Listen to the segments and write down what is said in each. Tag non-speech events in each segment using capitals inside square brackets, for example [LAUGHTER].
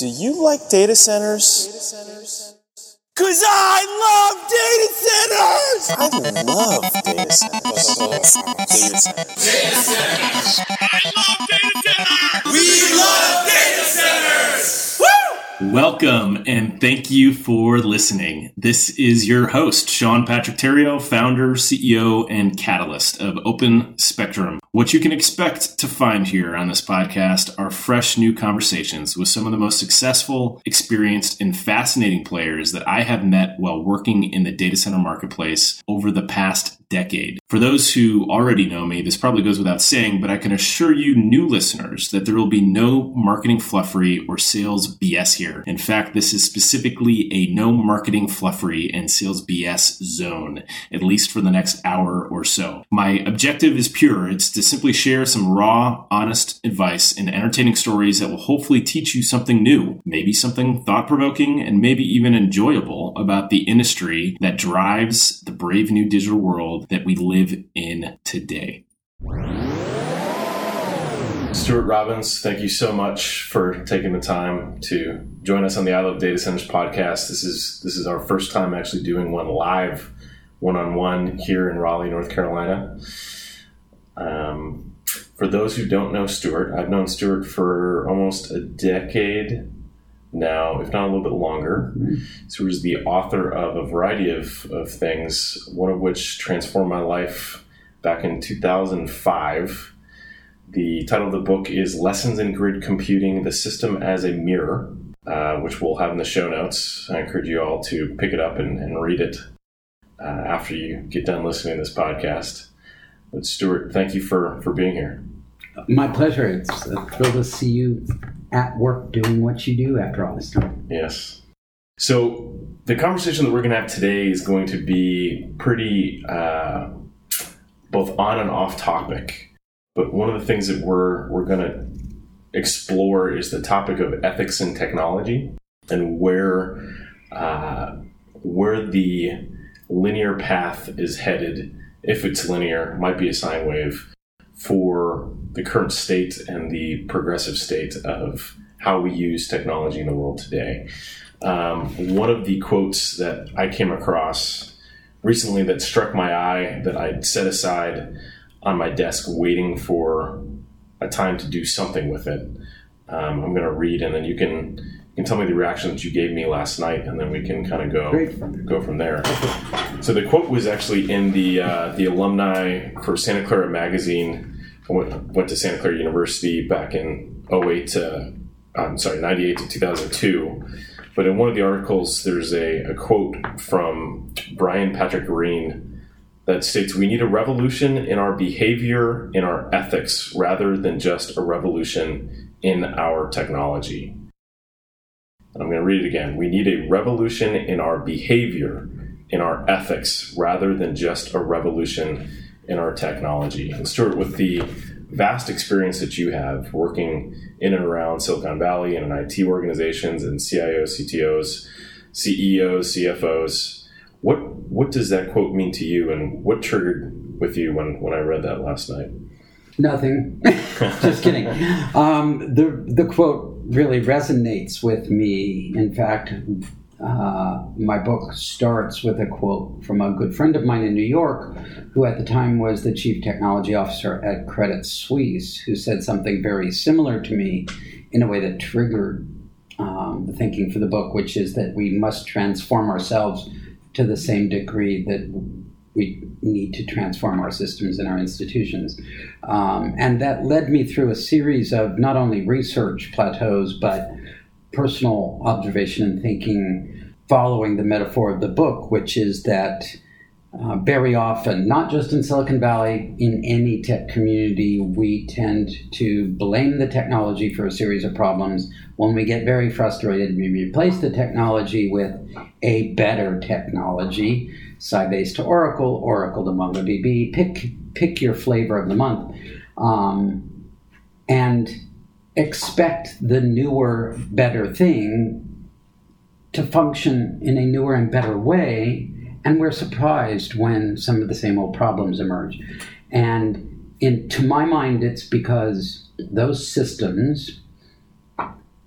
Do you like data centers? Cause I love data centers! I love data centers. Data centers. Data centers. I love data centers! We love data centers! Woo! Welcome and thank you for listening. This is your host, Sean Patrick Terrio, founder, CEO, and catalyst of Open Spectrum. What you can expect to find here on this podcast are fresh new conversations with some of the most successful, experienced, and fascinating players that I have met while working in the data center marketplace over the past decade. For those who already know me, this probably goes without saying, but I can assure you, new listeners, that there will be no marketing fluffery or sales BS here. In fact, this is specifically a no marketing fluffery and sales BS zone, at least for the next hour or so. My objective is pure. It's to simply share some raw, honest advice and entertaining stories that will hopefully teach you something new, maybe something thought provoking and maybe even enjoyable about the industry that drives the brave new digital world that we live in today. Stuart Robbins, thank you so much for taking the time to join us on the I Love Data Centers podcast. This is this is our first time actually doing one live, one on one here in Raleigh, North Carolina. Um, for those who don't know Stuart, I've known Stuart for almost a decade now, if not a little bit longer. So he's the author of a variety of, of things, one of which transformed my life back in 2005. The title of the book is Lessons in Grid Computing The System as a Mirror, uh, which we'll have in the show notes. I encourage you all to pick it up and, and read it uh, after you get done listening to this podcast. But Stuart, thank you for, for being here. My pleasure. It's a thrill to see you at work doing what you do after all this time. Yes. So the conversation that we're going to have today is going to be pretty uh, both on and off topic. But one of the things that we're we're going to explore is the topic of ethics in technology and where uh, where the linear path is headed. If it's linear, might be a sine wave for the current state and the progressive state of how we use technology in the world today. Um, one of the quotes that I came across recently that struck my eye that I'd set aside on my desk waiting for a time to do something with it. Um, I'm going to read, and then you can you can tell me the reaction that you gave me last night, and then we can kind of go Great. go from there. So the quote was actually in the uh, the alumni for Santa Clara magazine went, went to Santa Clara University back in 08 to, I'm sorry, 98 to 2002. But in one of the articles, there's a, a quote from Brian Patrick Green that states We need a revolution in our behavior, in our ethics, rather than just a revolution in our technology. And I'm going to read it again. We need a revolution in our behavior, in our ethics, rather than just a revolution in our technology. And Stuart, with the vast experience that you have working in and around Silicon Valley and in IT organizations and CIOs, CTOs, CEOs, CFOs, what what does that quote mean to you, and what triggered with you when when I read that last night? Nothing. [LAUGHS] Just kidding. Um, the the quote really resonates with me. In fact, uh, my book starts with a quote from a good friend of mine in New York, who at the time was the chief technology officer at Credit Suisse, who said something very similar to me in a way that triggered um, the thinking for the book, which is that we must transform ourselves to the same degree that we need to transform our systems and our institutions. Um, and that led me through a series of not only research plateaus, but personal observation and thinking following the metaphor of the book, which is that uh, very often, not just in Silicon Valley, in any tech community, we tend to blame the technology for a series of problems. When we get very frustrated, we replace the technology with a better technology, Sybase to Oracle, Oracle to MongoDB. Pick pick your flavor of the month, um, and expect the newer, better thing to function in a newer and better way, and we're surprised when some of the same old problems emerge. And in, to my mind, it's because those systems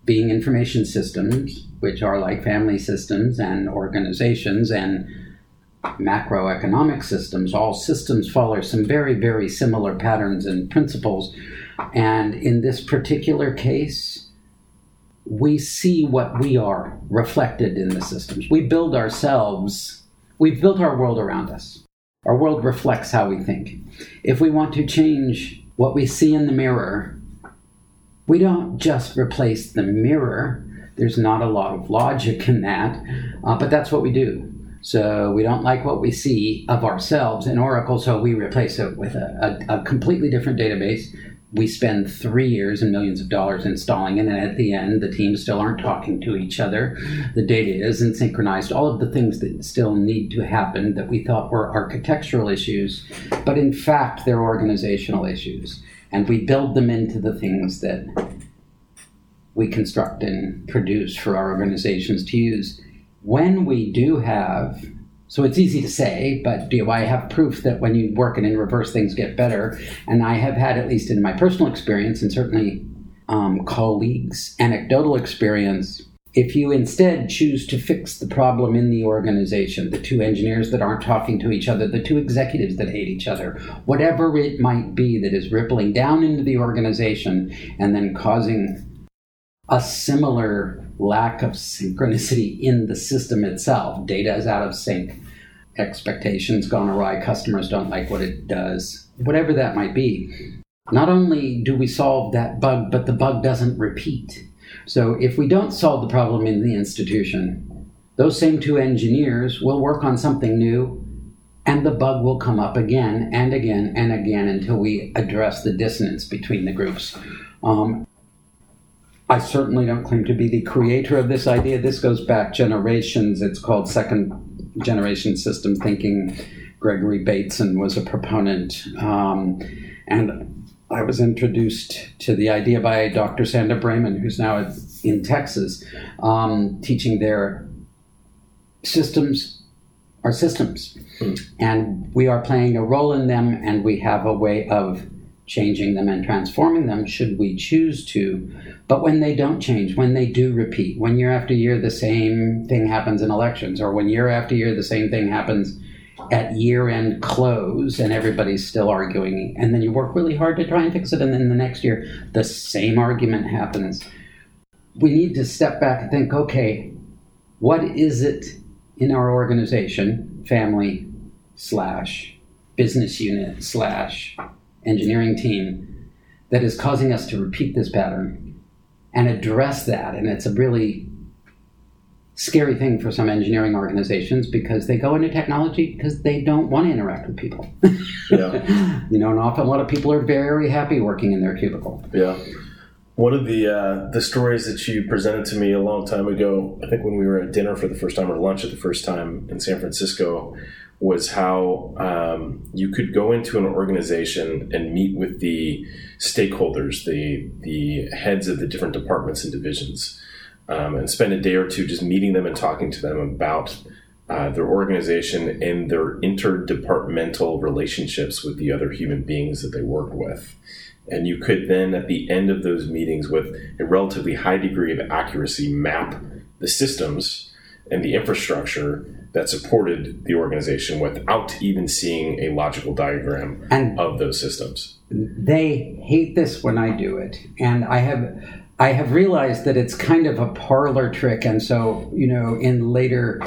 being information systems, which are like family systems and organizations and macroeconomic systems, all systems follow some very, very similar patterns and principles. And in this particular case, we see what we are reflected in the systems. We build ourselves, we've built our world around us. Our world reflects how we think. If we want to change what we see in the mirror, we don't just replace the mirror. There's not a lot of logic in that, uh, but that's what we do. So we don't like what we see of ourselves in Oracle, so we replace it with a, a, a completely different database. We spend three years and millions of dollars installing it, and at the end, the teams still aren't talking to each other. The data isn't synchronized. All of the things that still need to happen that we thought were architectural issues, but in fact, they're organizational issues. And we build them into the things that we construct and produce for our organizations to use when we do have so it's easy to say, but do I have proof that when you work it in reverse, things get better? And I have had, at least in my personal experience, and certainly um, colleagues' anecdotal experience, if you instead choose to fix the problem in the organization, the two engineers that aren't talking to each other, the two executives that hate each other, whatever it might be that is rippling down into the organization and then causing a similar lack of synchronicity in the system itself. Data is out of sync, expectations gone awry, customers don't like what it does, whatever that might be. Not only do we solve that bug, but the bug doesn't repeat. So if we don't solve the problem in the institution, those same two engineers will work on something new and the bug will come up again and again and again until we address the dissonance between the groups. Um, I certainly don't claim to be the creator of this idea. This goes back generations. It's called second generation system thinking. Gregory Bateson was a proponent. Um, and I was introduced to the idea by Dr. Sandra Brayman, who's now in Texas, um, teaching their systems are systems. Mm. And we are playing a role in them, and we have a way of changing them and transforming them should we choose to. But when they don't change, when they do repeat, when year after year the same thing happens in elections, or when year after year the same thing happens at year end close and everybody's still arguing, and then you work really hard to try and fix it, and then the next year the same argument happens. We need to step back and think okay, what is it in our organization, family slash business unit slash engineering team that is causing us to repeat this pattern and address that. And it's a really scary thing for some engineering organizations because they go into technology because they don't want to interact with people. Yeah. [LAUGHS] you know, and often a lot of people are very happy working in their cubicle. Yeah. One of the uh, the stories that you presented to me a long time ago, I think when we were at dinner for the first time or lunch at the first time in San Francisco, was how um, you could go into an organization and meet with the stakeholders, the the heads of the different departments and divisions, um, and spend a day or two just meeting them and talking to them about uh, their organization and their interdepartmental relationships with the other human beings that they work with. And you could then, at the end of those meetings, with a relatively high degree of accuracy, map the systems and the infrastructure that supported the organization without even seeing a logical diagram and of those systems. They hate this when I do it, and I have I have realized that it's kind of a parlor trick, and so you know in later.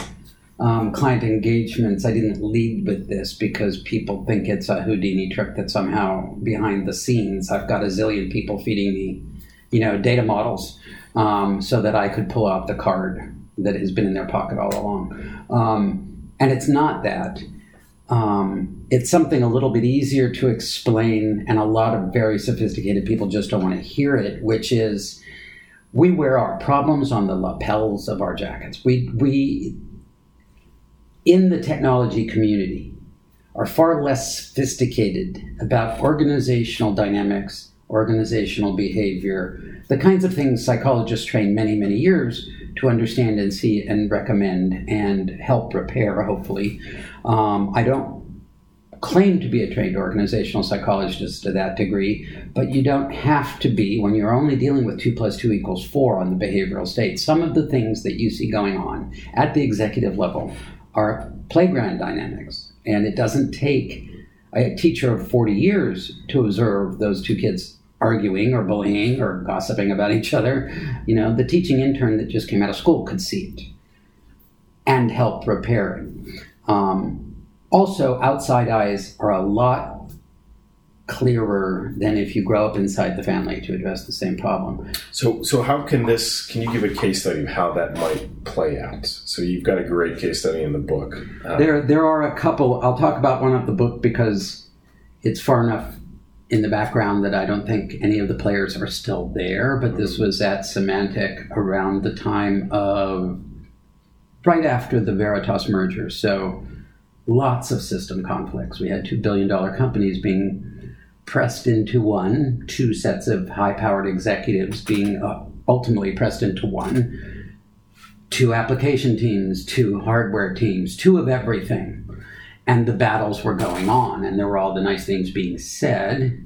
Um, client engagements, I didn't lead with this because people think it's a Houdini trick that somehow behind the scenes I've got a zillion people feeding me, you know, data models um, so that I could pull out the card that has been in their pocket all along. Um, and it's not that. Um, it's something a little bit easier to explain, and a lot of very sophisticated people just don't want to hear it, which is we wear our problems on the lapels of our jackets. We, we in the technology community, are far less sophisticated about organizational dynamics, organizational behavior, the kinds of things psychologists train many, many years to understand and see and recommend and help repair, hopefully. Um, I don't claim to be a trained organizational psychologist to that degree, but you don't have to be when you're only dealing with 2 plus 2 equals 4 on the behavioral state. Some of the things that you see going on at the executive level are playground dynamics, and it doesn't take a teacher of 40 years to observe those two kids arguing or bullying or gossiping about each other. You know, the teaching intern that just came out of school could see it and help repair it. Um, also, outside eyes are a lot clearer than if you grow up inside the family to address the same problem. So, so how can this? Can you give a case study of how that might play out? So, you've got a great case study in the book. Uh, there, there are a couple. I'll talk about one of the book because it's far enough in the background that I don't think any of the players are still there. But this mm-hmm. was at Symantec around the time of right after the Veritas merger. So lots of system conflicts. We had two billion dollar companies being pressed into one, two sets of high powered executives being uh, ultimately pressed into one, two application teams, two hardware teams, two of everything. And the battles were going on, and there were all the nice things being said.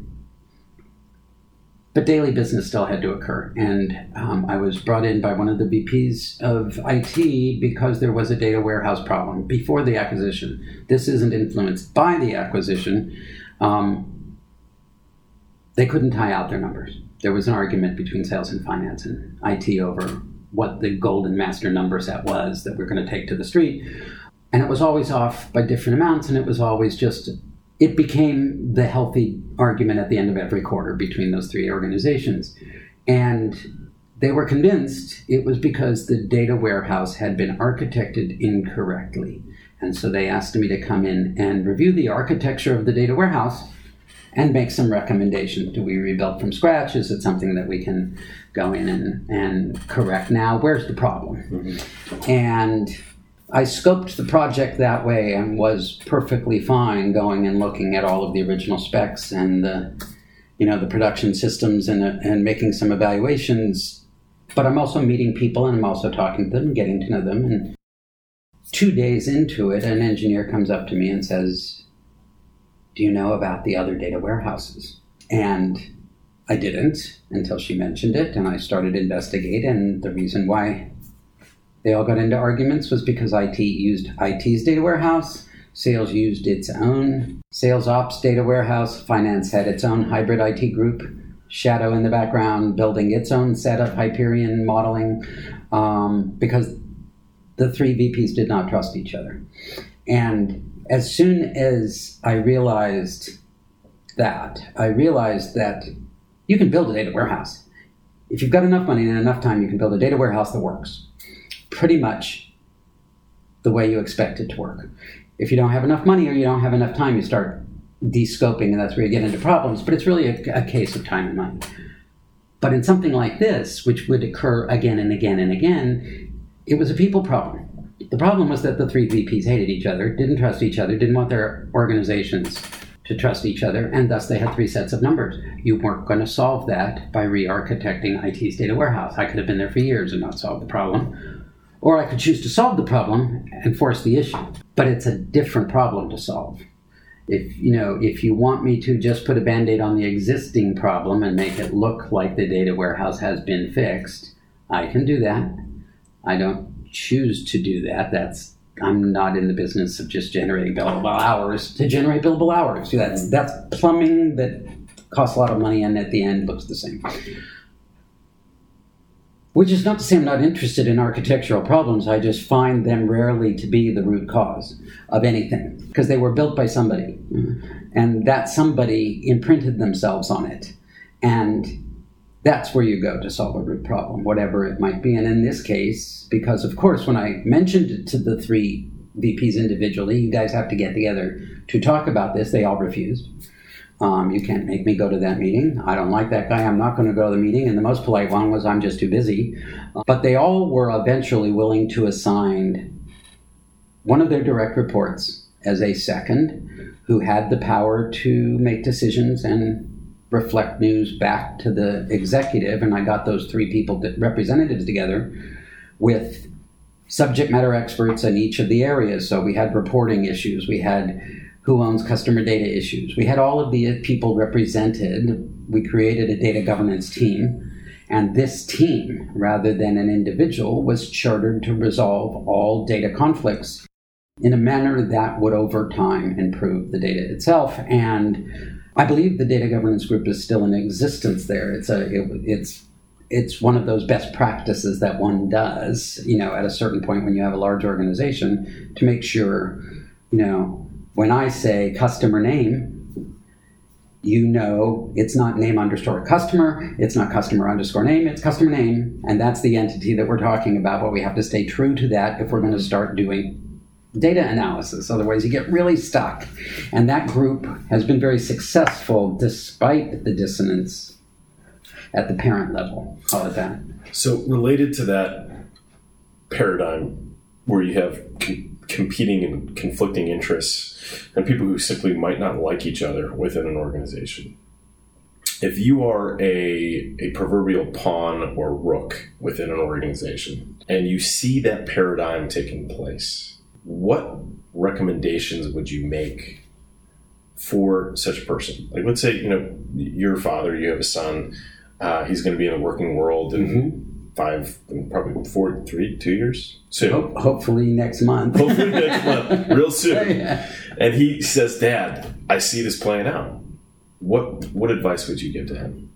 But daily business still had to occur. And um, I was brought in by one of the VPs of IT because there was a data warehouse problem before the acquisition. This isn't influenced by the acquisition. Um, they couldn't tie out their numbers. There was an argument between sales and finance and IT over what the golden master number set was that we're going to take to the street. And it was always off by different amounts, and it was always just it became the healthy argument at the end of every quarter between those three organizations. And they were convinced it was because the data warehouse had been architected incorrectly. And so they asked me to come in and review the architecture of the data warehouse and make some recommendations. Do we rebuild from scratch? Is it something that we can go in and, and correct now? Where's the problem? Mm-hmm. And I scoped the project that way and was perfectly fine going and looking at all of the original specs and the, you know, the production systems and, and making some evaluations. But I'm also meeting people and I'm also talking to them, getting to know them. And two days into it, an engineer comes up to me and says, Do you know about the other data warehouses? And I didn't until she mentioned it, and I started investigate. And the reason why they all got into arguments was because IT used IT's data warehouse, sales used its own sales ops data warehouse, finance had its own hybrid IT group, Shadow in the background building its own set of Hyperion modeling, um, because the three VPs did not trust each other. And as soon as I realized that, I realized that you can build a data warehouse. If you've got enough money and enough time, you can build a data warehouse that works pretty much the way you expect it to work. If you don't have enough money or you don't have enough time, you start descoping, and that's where you get into problems. But it's really a, a case of time and money. But in something like this, which would occur again and again and again, it was a people problem. The problem was that the three VPs hated each other, didn't trust each other, didn't want their organizations to trust each other, and thus they had three sets of numbers. You weren't going to solve that by re architecting IT's data warehouse. I could have been there for years and not solved the problem or I could choose to solve the problem and force the issue. But it's a different problem to solve. If you know, if you want me to just put a band-aid on the existing problem and make it look like the data warehouse has been fixed, I can do that. I don't choose to do that. That's I'm not in the business of just generating billable hours to generate billable hours. That's that's plumbing that costs a lot of money and at the end looks the same. Which is not to say I'm not interested in architectural problems, I just find them rarely to be the root cause of anything, because they were built by somebody, and that somebody imprinted themselves on it. And that's where you go to solve a root problem, whatever it might be. And in this case, because of course, when I mentioned it to the three VPs individually, you guys have to get together to talk about this, they all refused. Um, you can't make me go to that meeting. I don't like that guy. I'm not going to go to the meeting. And the most polite one was, I'm just too busy. But they all were eventually willing to assign one of their direct reports as a second who had the power to make decisions and reflect news back to the executive. And I got those three people, representatives together with subject matter experts in each of the areas. So we had reporting issues, we had who owns customer data issues. We had all of the people represented. We created a data governance team. And this team, rather than an individual, was chartered to resolve all data conflicts in a manner that would over time improve the data itself. And I believe the data governance group is still in existence there. It's a it, it's it's one of those best practices that one does, you know, at a certain point when you have a large organization to make sure, you know, when I say customer name, you know it's not name underscore customer, it's not customer underscore name, it's customer name, and that's the entity that we're talking about. But we have to stay true to that if we're going to start doing data analysis. Otherwise, you get really stuck. And that group has been very successful despite the dissonance at the parent level. Call it that. So, related to that paradigm where you have competing and conflicting interests and people who simply might not like each other within an organization. If you are a, a proverbial pawn or rook within an organization and you see that paradigm taking place, what recommendations would you make for such a person? Like, let's say, you know, your father, you have a son, uh, he's going to be in the working world in mm-hmm. Five, probably four, three, two years soon. Ho- hopefully next month. hopefully next month, [LAUGHS] real soon. yeah. And he says, "Dad, I see this playing out. What what advice would you give to him?"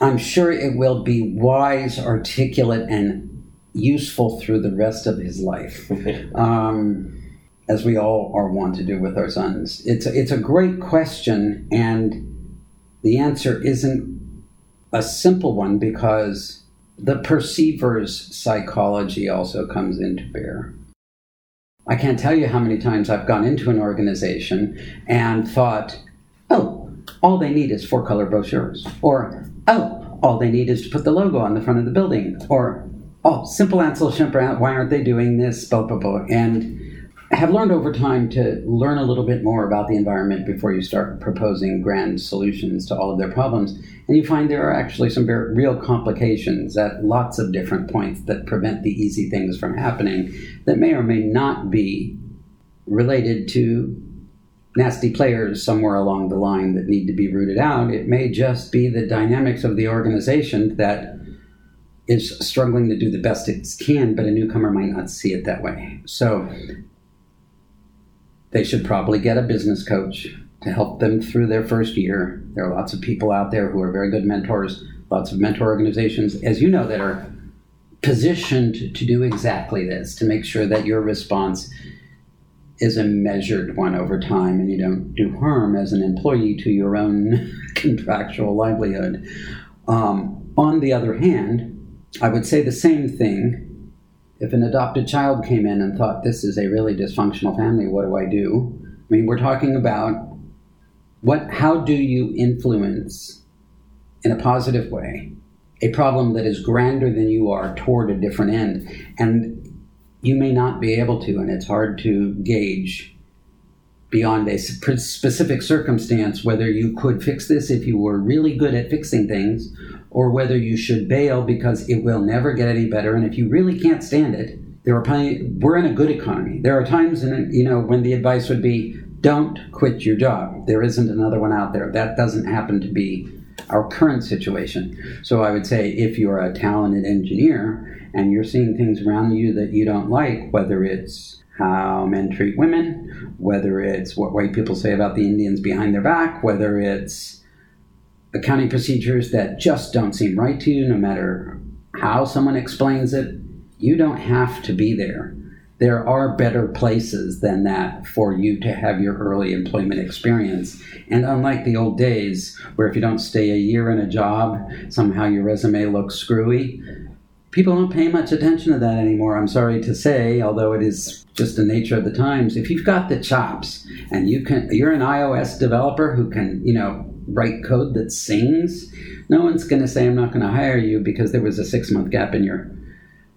I'm sure it will be wise, articulate, and useful through the rest of his life. [LAUGHS] um, as we all are want to do with our sons. It's a, it's a great question, and the answer isn't a simple one because the perceiver's psychology also comes into bear. I can't tell you how many times I've gone into an organization and thought, oh, all they need is four color brochures. Or, oh, all they need is to put the logo on the front of the building. Or, oh, simple Ansel Shimper, why aren't they doing this? Blah, blah, blah. And have learned over time to learn a little bit more about the environment before you start proposing grand solutions to all of their problems. And you find there are actually some very real complications at lots of different points that prevent the easy things from happening that may or may not be related to nasty players somewhere along the line that need to be rooted out. It may just be the dynamics of the organization that is struggling to do the best it can, but a newcomer might not see it that way. So they should probably get a business coach to help them through their first year. There are lots of people out there who are very good mentors, lots of mentor organizations, as you know, that are positioned to do exactly this, to make sure that your response is a measured one over time and you don't do harm as an employee to your own [LAUGHS] contractual livelihood. Um, on the other hand, I would say the same thing if an adopted child came in and thought this is a really dysfunctional family, what do I do? I mean, we're talking about what how do you influence in a positive way a problem that is grander than you are toward a different end and you may not be able to and it's hard to gauge beyond a specific circumstance whether you could fix this if you were really good at fixing things or whether you should bail because it will never get any better. And if you really can't stand it, there are plenty. We're in a good economy. There are times, in you know, when the advice would be, "Don't quit your job." There isn't another one out there. That doesn't happen to be our current situation. So I would say, if you're a talented engineer and you're seeing things around you that you don't like, whether it's how men treat women, whether it's what white people say about the Indians behind their back, whether it's accounting procedures that just don't seem right to you, no matter how someone explains it, you don't have to be there. There are better places than that for you to have your early employment experience. And unlike the old days, where if you don't stay a year in a job, somehow your resume looks screwy, people don't pay much attention to that anymore. I'm sorry to say, although it is just the nature of the times. If you've got the chops and you can, you're an iOS developer who can, you know, write code that sings, no one's going to say, I'm not going to hire you because there was a six month gap in your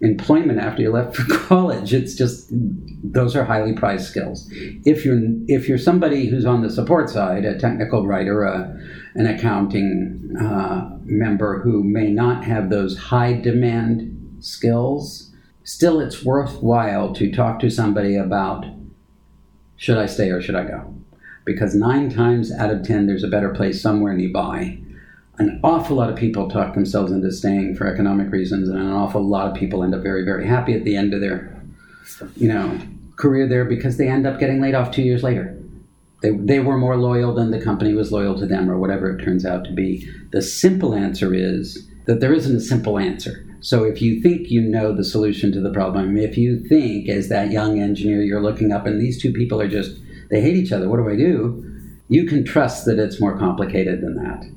employment after you left for [LAUGHS] college. It's just, those are highly prized skills. If you're, if you're somebody who's on the support side, a technical writer, a, an accounting uh, member who may not have those high demand skills, still it's worthwhile to talk to somebody about should I stay or should I go? Because nine times out of ten, there's a better place somewhere nearby. An awful lot of people talk themselves into staying for economic reasons, and an awful lot of people end up very, very happy at the end of their, you know, career there because they end up getting laid off two years later. They, they were more loyal than the company was loyal to them, or whatever it turns out to be. The simple answer is that there isn't a simple answer. So if you think you know the solution to the problem, if you think as that young engineer you're looking up and these two people are just they hate each other, what do I do? You can trust that it's more complicated than that.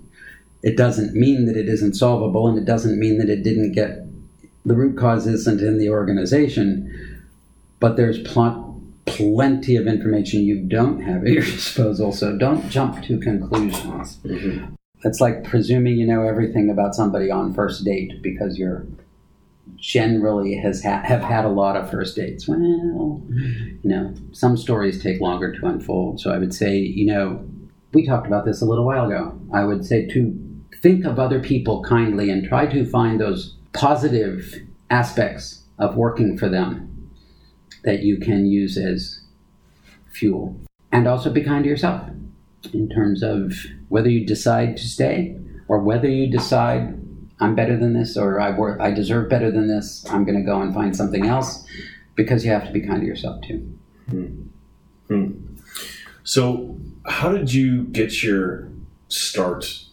It doesn't mean that it isn't solvable and it doesn't mean that it didn't get the root cause isn't in the organization, but there's pl- plenty of information you don't have at your [LAUGHS] disposal, so don't jump to conclusions. Mm-hmm. It's like presuming you know everything about somebody on first date because you're generally has ha- have had a lot of first dates. Well, you know, some stories take longer to unfold. So I would say, you know, we talked about this a little while ago. I would say to think of other people kindly and try to find those positive aspects of working for them that you can use as fuel. And also be kind to yourself in terms of whether you decide to stay or whether you decide I'm better than this or I work I deserve better than this. I'm going to go and find something else because you have to be kind to yourself too. Hmm. Hmm. So, how did you get your start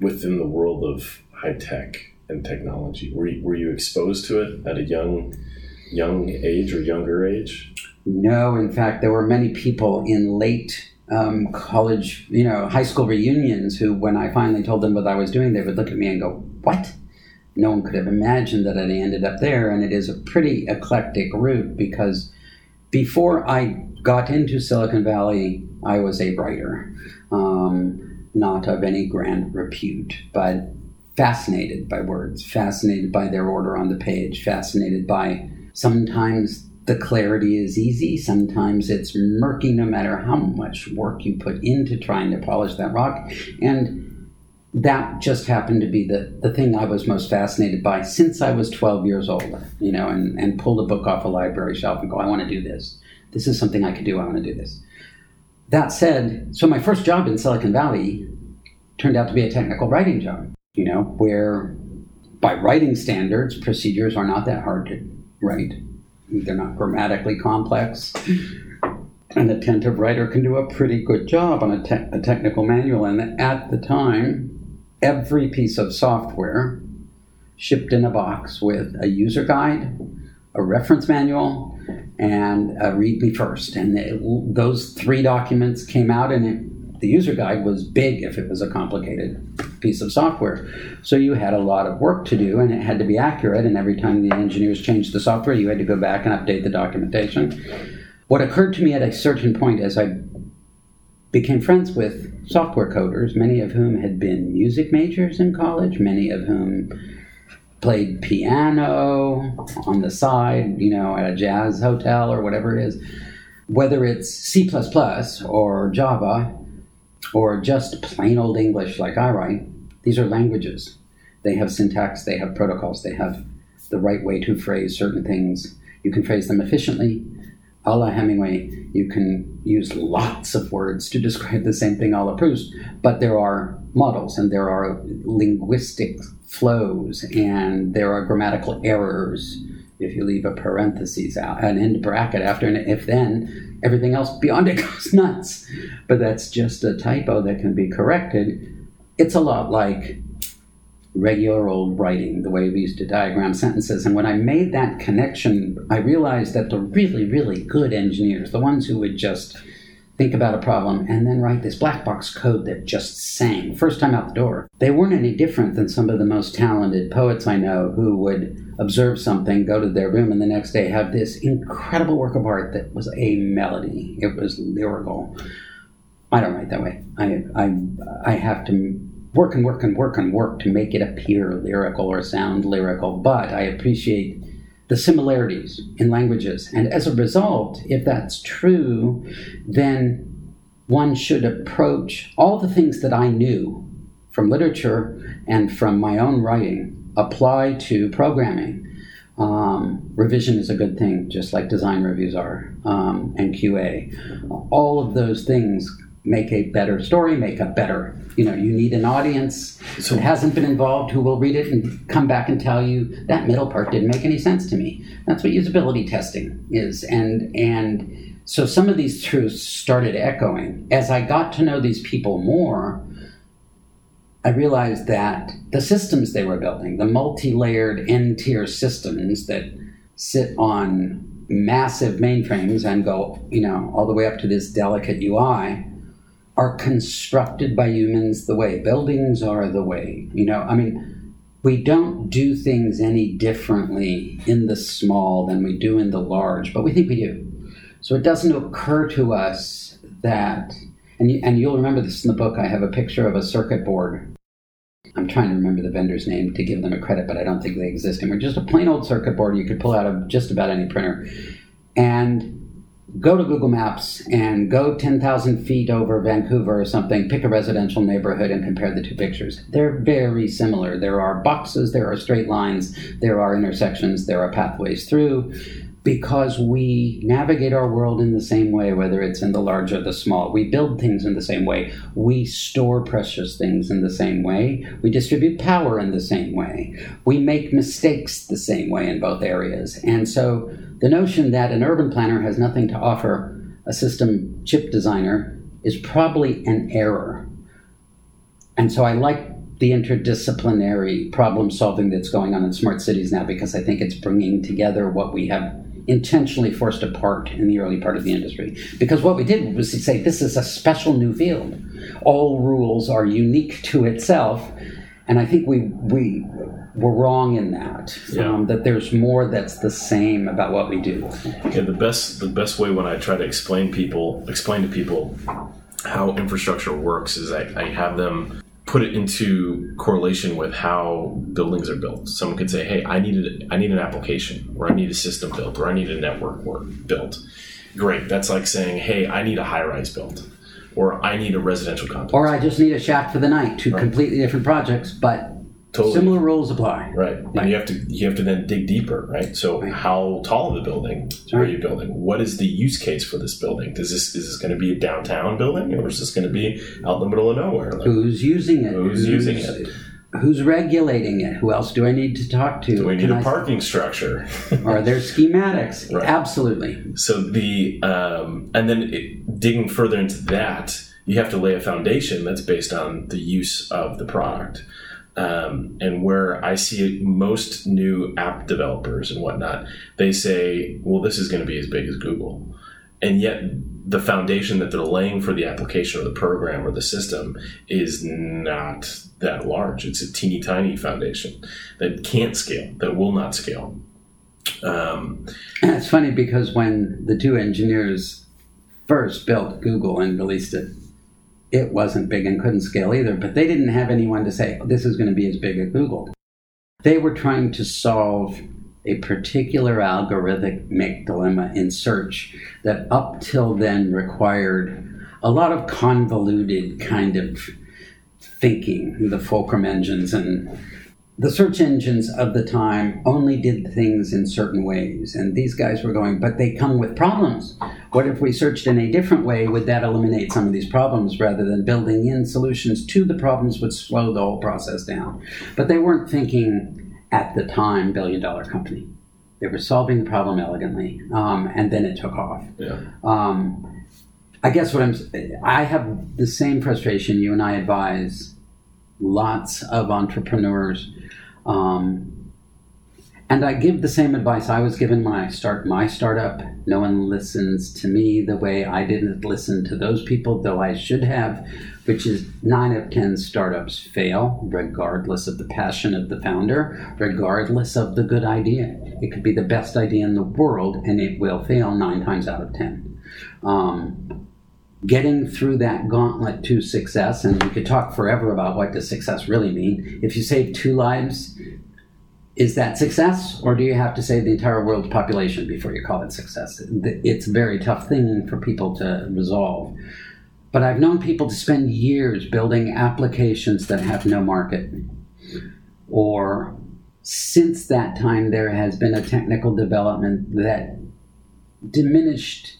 within the world of high tech and technology? Were you, were you exposed to it at a young young age or younger age? No, in fact, there were many people in late um, college, you know, high school reunions who, when I finally told them what I was doing, they would look at me and go, What? No one could have imagined that I ended up there. And it is a pretty eclectic route because before I got into Silicon Valley, I was a writer, um, not of any grand repute, but fascinated by words, fascinated by their order on the page, fascinated by sometimes the clarity is easy. Sometimes it's murky no matter how much work you put into trying to polish that rock. And that just happened to be the, the thing I was most fascinated by since I was 12 years old, you know, and, and pulled a book off a library shelf and go, I want to do this. This is something I could do. I want to do this. That said, so my first job in Silicon Valley turned out to be a technical writing job, you know, where by writing standards, procedures are not that hard to write they're not grammatically complex. An attentive writer can do a pretty good job on a, te- a technical manual. And at the time, every piece of software shipped in a box with a user guide, a reference manual, and a README first. And it, those three documents came out, and it, the user guide was big if it was a complicated piece of software. So you had a lot of work to do, and it had to be accurate. And every time the engineers changed the software, you had to go back and update the documentation. What occurred to me at a certain point as I became friends with software coders, many of whom had been music majors in college, many of whom played piano on the side, you know, at a jazz hotel or whatever it is. Whether it's C or Java or just plain old English like I write, these are languages. They have syntax, they have protocols, they have the right way to phrase certain things. You can phrase them efficiently. A la Hemingway, you can use lots of words to [LAUGHS] describe the same thing a la Proust, but there are models and there are linguistic flows and there are grammatical errors if you leave a parenthesis out, an end bracket after an if then, everything else beyond it [LAUGHS] goes nuts. But that's just a typo that can be corrected it's a lot like regular old writing, the way we used to diagram sentences. And when I made that connection, I realized that the really, really good engineers, the ones who would just think about a problem and then write this black box code that just sang first time out the door, they weren't any different than some of the most talented poets I know who would observe something, go to their room, and the next day have this incredible work of art that was a melody. It was lyrical. I don't write that way. I, I, I have to work and work and work and work to make it appear lyrical or sound lyrical, but I appreciate the similarities in languages. And as a result, if that's true, then one should approach all the things that I knew from literature and from my own writing apply to programming Um, revision is a good thing, just like design reviews are, um, and QA. All of those things make a better story, make a better, you know, you need an audience So- that hasn't been involved who will read it and come back and tell you that middle part didn't make any sense to me. That's what usability testing is. And, and so some of these truths started echoing. As I got to know these people more, I realized that the systems they were building, the multi layered N tier systems that sit on massive mainframes and go, you know, all the way up to this delicate UI, are constructed by humans the way buildings are the way, you know, I mean, we don't do things any differently in the small than we do in the large, but we think we do. So it doesn't occur to us that, and, you, and you'll remember this in the book, I have a picture of a circuit board I'm trying to remember the vendor's name to give them a credit, but I don't think they exist anymore. Just a plain old circuit board you could pull out of just about any printer. And go to Google Maps and go 10,000 feet over Vancouver or something, pick a residential neighborhood and compare the two pictures. They're very similar. There are boxes, there are straight lines, there are intersections, there are pathways through because we navigate our world in the same way, whether it's in the large or the small. We build things in the same way. We store precious things in the same way. We distribute power in the same way. We make mistakes the same way in both areas. And so the notion that an urban planner has nothing to offer a system chip designer is probably an error. And so I like the interdisciplinary problem solving that's going on in smart cities now because I think it's bringing together what we have intentionally forced apart in the early part of the industry. Because what we did was to say this is a special new field. All rules are unique to itself. And I think we, we were wrong in that. Yeah. Um, that there's more that's the same about what we do. Yeah, the best the best way when I try to explain people explain to people how infrastructure works is I, I have them put it into correlation with how buildings are built. Someone could say, "Hey, I need a, I need an application, or I need a system built, or I need a network work built." Great. That's like saying, "Hey, I need a high rise built, or I need a residential complex." Or I just need a shack for the night. Two completely different projects, but Totally. similar rules apply. Right. And you have to you have to then dig deeper, right? So how tall of the building are right. you building? What is the use case for this building? Does this is this going to be a downtown building or is this going to be out in the middle of nowhere? Like, Who's using it? Who's using it? Who's regulating it? Who else do I need to talk to? do we need Can a I- parking structure? [LAUGHS] Are there schematics? Right. Absolutely. so the um, and then it, digging further into that, you have to lay a foundation that's based on the use of the product. Um, and where I see most new app developers and whatnot, they say, "Well, this is going to be as big as Google," and yet the foundation that they're laying for the application or the program or the system is not that large. It's a teeny tiny foundation that can't scale, that will not scale. Um, it's funny because when the two engineers first built Google and released it, it wasn't big and couldn't scale either, but they didn't have anyone to say, oh, this is going to be as big as Google. They were trying to solve a particular algorithmic make dilemma in search that up till then required a lot of convoluted kind of thinking, the Fulcrum engines and the search engines of the time only did things in certain ways. And these guys were going, but they come with problems. What if we searched in a different way? Would that eliminate some of these problems rather than building in solutions to the problems would slow the whole process down? But they weren't thinking at the time billion dollar company. They were solving the problem elegantly, um, and then it took off. yeah. Um, I guess what I'm, I have the same frustration. You and I advise lots of entrepreneurs, um, and I give the same advice I was given when I start my startup. No one listens to me the way I didn't listen to those people, though I should have. Which is nine of ten startups fail, regardless of the passion of the founder, regardless of the good idea. It could be the best idea in the world, and it will fail nine times out of ten. Um, getting through that gauntlet to success, and we could talk forever about what does success really mean. If you save two lives, is that success, or do you have to save the entire world's population before you call it success? It's a very tough thing for people to resolve. But I've known people to spend years building applications that have no market, or since that time, there has been a technical development that diminished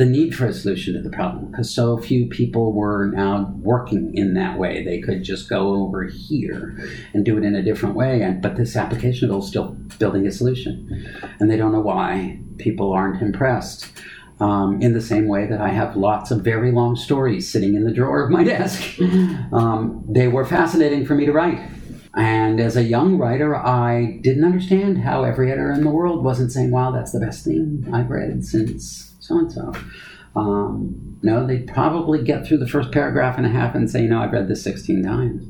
the need for a solution to the problem because so few people were now working in that way. They could just go over here and do it in a different way. And, but this application is still building a solution. And they don't know why people aren't impressed. Um, in the same way that I have lots of very long stories sitting in the drawer of my [LAUGHS] desk. Um, they were fascinating for me to write. And as a young writer, I didn't understand how every editor in the world wasn't saying, wow, that's the best thing I've read since so and so. No, they'd probably get through the first paragraph and a half and say, know, I've read this 16 times.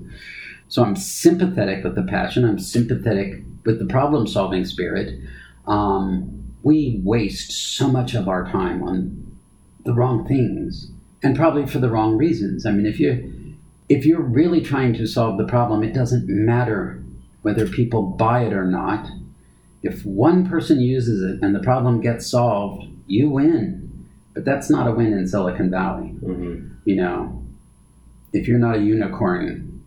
So I'm sympathetic with the passion. I'm sympathetic with the problem solving spirit. Um, we waste so much of our time on the wrong things and probably for the wrong reasons. I mean, if you if you're really trying to solve the problem, it doesn't matter whether people buy it or not. If one person uses it and the problem gets solved, you win. But that's not a win in Silicon Valley. Mm-hmm. You know, if you're not a unicorn,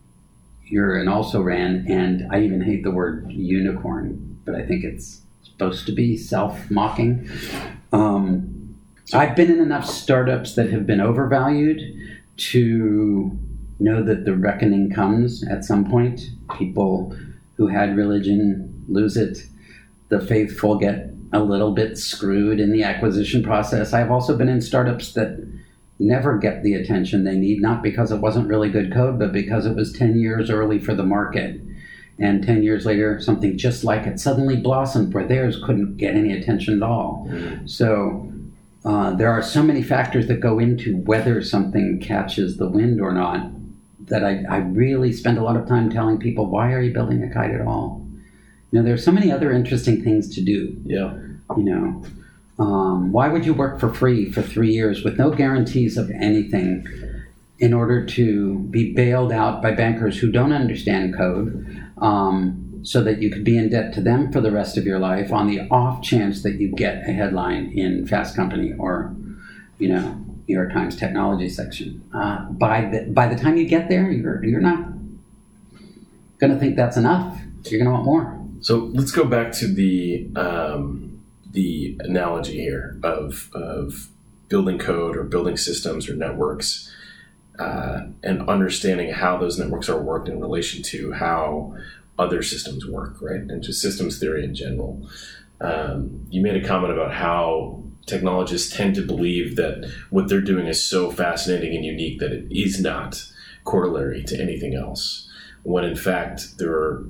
you're an also ran, and I even hate the word unicorn, but I think it's supposed to be self mocking. Um, I've been in enough startups that have been overvalued to know that the reckoning comes at some point. People who had religion lose it, the faithful get a little bit screwed in the acquisition process. I've also been in startups that never get the attention they need, not because it wasn't really good code, but because it was 10 years early for the market. And 10 years later, something just like it suddenly blossomed where theirs couldn't get any attention at all. Mm-hmm. So uh, there are so many factors that go into whether something catches the wind or not that I, I really spend a lot of time telling people, why are you building a kite at all? You know, there's so many other interesting things to do. Yeah. You know, um, why would you work for free for three years with no guarantees of anything in order to be bailed out by bankers who don't understand code um, so that you could be in debt to them for the rest of your life on the off chance that you get a headline in Fast Company or, you know, New York Times technology section? Uh, by, the, by the time you get there, you're, you're not going to think that's enough. You're going to want more. So let's go back to the um, the analogy here of of building code or building systems or networks, uh, and understanding how those networks are worked in relation to how other systems work, right? And just systems theory in general. Um, you made a comment about how technologists tend to believe that what they're doing is so fascinating and unique that it is not corollary to anything else. When in fact, there are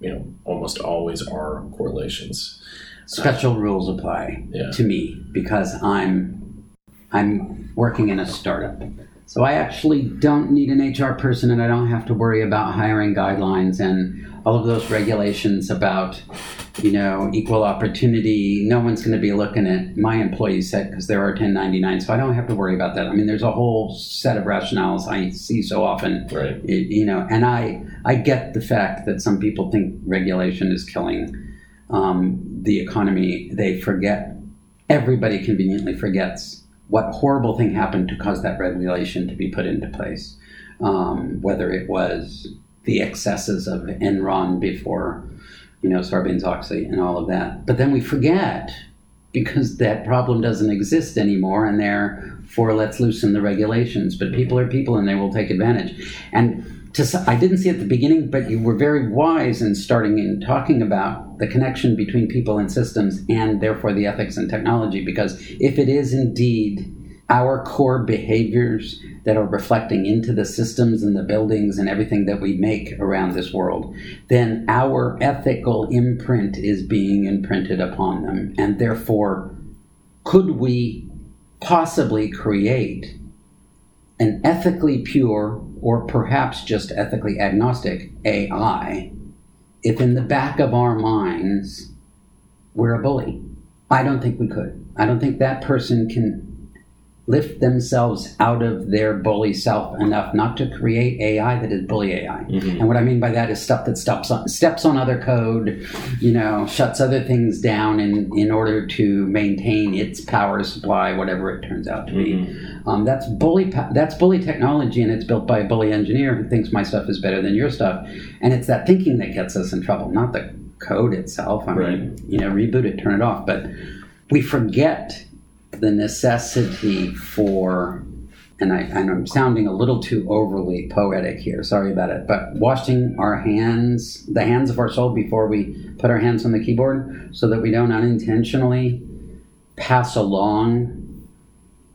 you know almost always are correlations. Special rules apply yeah. to me because I'm I'm working in a startup. So I actually don't need an HR person and I don't have to worry about hiring guidelines and all of those regulations about you know, equal opportunity. No one's going to be looking at my employee set because there are 1099, so I don't have to worry about that. I mean, there's a whole set of rationales I see so often, right. It, you know, and I I get the fact that some people think regulation is killing um, the economy. They forget. Everybody conveniently forgets what horrible thing happened to cause that regulation to be put into place. Um, whether it was the excesses of Enron before you know, Sarbanes-Oxley and all of that. But then we forget because that problem doesn't exist anymore, and therefore let's loosen the regulations. But people are people, and they will take advantage. And to, I didn't see at the beginning, but you were very wise in starting in talking about the connection between people and systems, and therefore the ethics and technology. Because if it is indeed our core behaviors that are reflecting into the systems and the buildings and everything that we make around this world, then our ethical imprint is being imprinted upon them. And therefore, could we possibly create an ethically pure or perhaps just ethically agnostic AI if in the back of our minds we're a bully? I don't think we could. I don't think that person can lift themselves out of their bully self enough not to create AI that is bully AI. And what I mean by that is stuff that steps on, steps on other code, you know, shuts other things down in, in order to maintain its power supply, whatever it turns out to be. Um, that's bully. That's bully technology, and it's built by a bully engineer who thinks my stuff is better than your stuff. And it's that thinking that gets us in trouble, not the code itself. I mean, you know, reboot it, turn it off. But we forget the necessity for, and, I, and I'm sounding a little too overly poetic here, sorry about it, but washing our hands, the hands of our soul before we put our hands on the keyboard so that we don't unintentionally pass along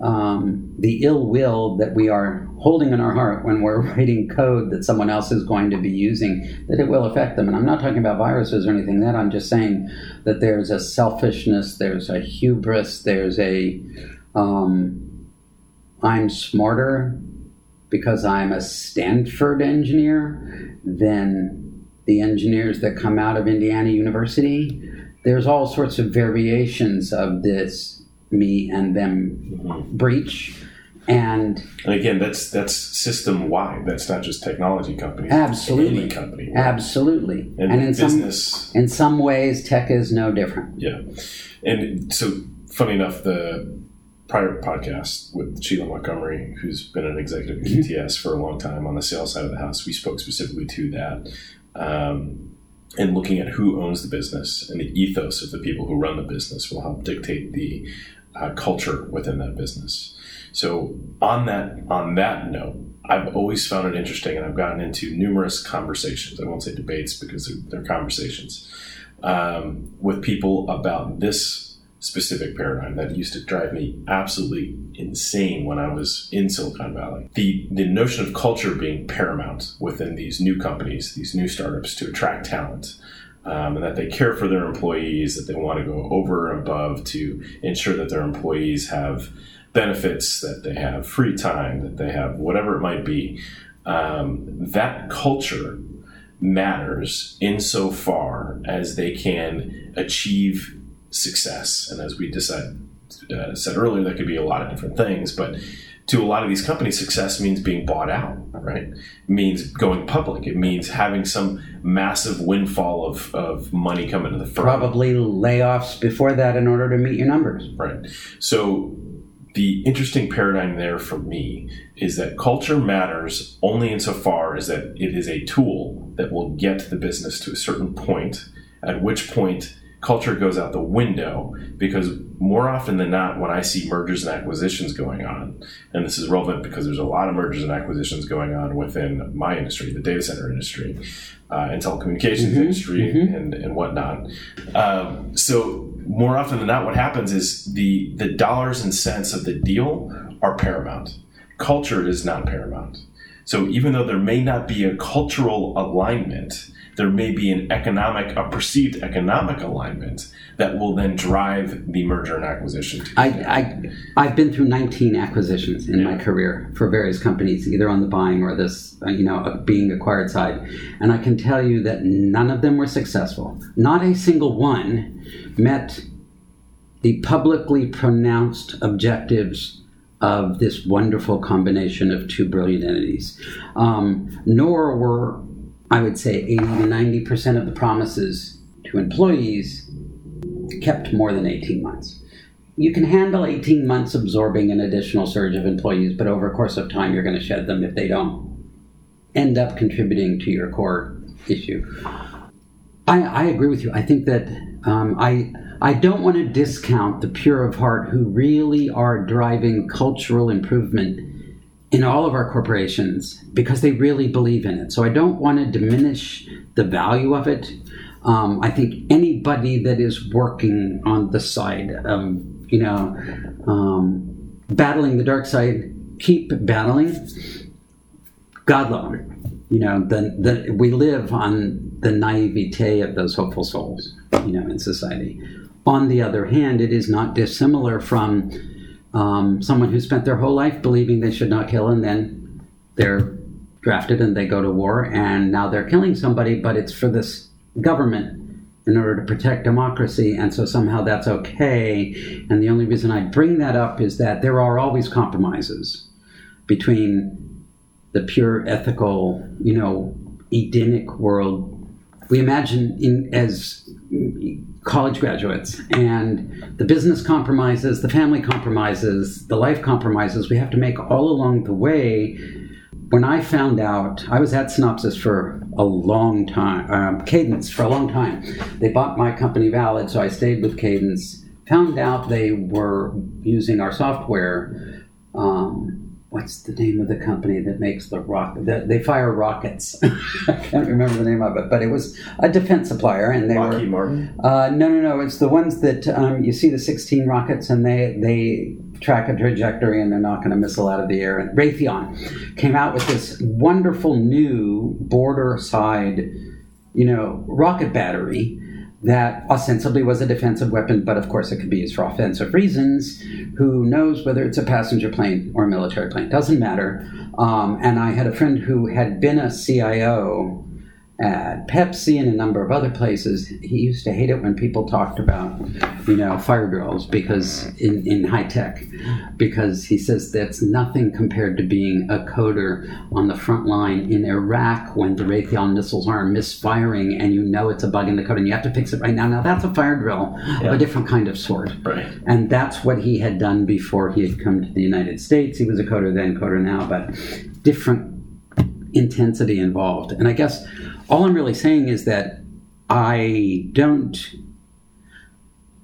um, the ill will that we are holding in our heart when we're [LAUGHS] writing code that someone else is going to be using, that it will affect them. And I'm not talking about viruses or anything like that. I'm just saying that there's a selfishness, there's a hubris, there's a um, I'm smarter because I'm a Stanford engineer than the engineers that come out of Indiana University. There's all sorts of variations of this me and them breach. And And again, that's that's system wide. That's not just technology companies. Absolutely. Any company. absolutely. And, And, in business. some in some ways tech is no different. Yeah. And so, funny enough, the prior podcast with Sheila Montgomery, who's been an executive at QTS for a long time on the sales side of the house, we spoke specifically to that. Um, and looking at who owns the business and the ethos of the people who run the business will help dictate the uh, culture within that business. So on that on that note, I've always found it interesting, and I've gotten into numerous conversations. I won't say debates because they're, they're conversations um, with people about this specific paradigm that used to drive me absolutely insane when I was in Silicon Valley. The the notion of culture being paramount within these new companies, these new startups to attract talent. Um, and that they care for their employees, that they want to go over and above to ensure that their employees have benefits, that they have free time, that they have whatever it might be. Um, that culture matters insofar as they can achieve success. And as we decided, uh, said earlier, that could be a lot of different things, but to a lot of these companies, success means being bought out, right? It means going public. It means having some massive windfall of, of money come into the firm. Probably layoffs before that in order to meet your numbers. Right. So the interesting paradigm there for me is that culture matters only insofar as that it is a tool that will get the business to a certain point, at which point culture goes out the window because more often than not when i see mergers and acquisitions going on and this is relevant because there's a lot of mergers and acquisitions going on within my industry the data center industry uh, and telecommunications industry and, and whatnot. Um, so more often than not what happens is the the dollars and cents of the deal are paramount. Culture is not paramount. So even though there may not be a cultural alignment there may be an economic, a perceived economic alignment that will then drive the merger and acquisition. To I, I, I've been through 19 acquisitions in my career for various companies, either on the buying or this, uh, you know, being acquired side. And I can tell you that none of them were successful. Not a single one met the publicly pronounced objectives of this wonderful combination of two brilliant entities. Um, nor were, I would say, 80 to 90% of the promises to employees kept more than 18 months you can handle 18 months absorbing an additional surge of employees, but over a course of time, you're going to shed them if they don't end up contributing to your core issue. I, I agree with you. I think that um, I I don't want to discount the pure of heart who really are driving cultural improvement in all of our corporations because they really believe in it. So I don't want to diminish the value of it. Um, I think anybody that is working on the side of you know um, battling the dark side, keep battling. God love them. You know, the, the, we live on the naivete of those hopeful souls, you know, in society. On the other hand, it is not dissimilar from um, someone who spent their whole life believing they should not kill and then they're drafted and they go to war and now they're killing somebody, but it's for this government in order to protect democracy, and so somehow that's okay. And the only reason I bring that up is that there are always compromises between the pure ethical, you know, Edenic world we imagine in, as college graduates and the business compromises, the family compromises, the life compromises we have to make all along the way when I found out, I was at Synopsys for a long time, um, Cadence for a long time. They bought my company Valid, so I stayed with Cadence. Found out they were using our software. Um, what's the name of the company that makes the rocket? The, they fire rockets. [LAUGHS] I can't remember the name of it, but it was a defense supplier, and they Lockheed were. Martin. Uh, no, no, no. It's the ones that um, you see the 16 rockets, and they they track a trajectory, and they're knocking a missile out of the air. And Raytheon came out with this wonderful new border side, you know, rocket battery that ostensibly was a defensive weapon, but of course it could be used for offensive reasons. Who knows whether it's a passenger plane or a military plane? Doesn't matter. Um, and I had a friend who had been a CIO at Pepsi and a number of other places. He used to hate it when people talked about, you know, fire drills because in, in high tech, because he says that's nothing compared to being a coder on the front line in Iraq when the Raytheon missiles are misfiring and you know it's a bug in the code and you have to fix it right now. Now that's a fire drill of a different kind of sort. Right. And that's what he had done before he had come to the United States. He was a coder then, coder now, but different intensity involved. And I guess all I'm really saying is that I don't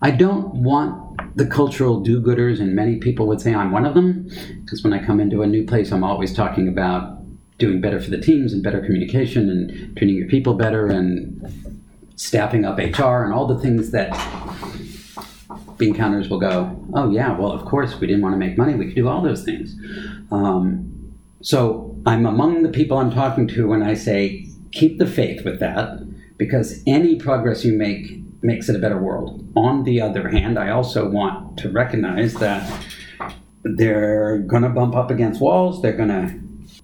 I don't want the cultural do-gooders, and many people would say I'm one of them, because when I come into a new place, I'm always talking about doing better for the teams and better communication and treating your people better and staffing up HR and all the things that bean counters will go, oh yeah, well of course we didn't want to make money, we could do all those things. Um, so I'm among the people I'm talking to when I say keep the faith with that because any progress you make makes it a better world. On the other hand, I also want to recognize that they're going to bump up against walls. They're going to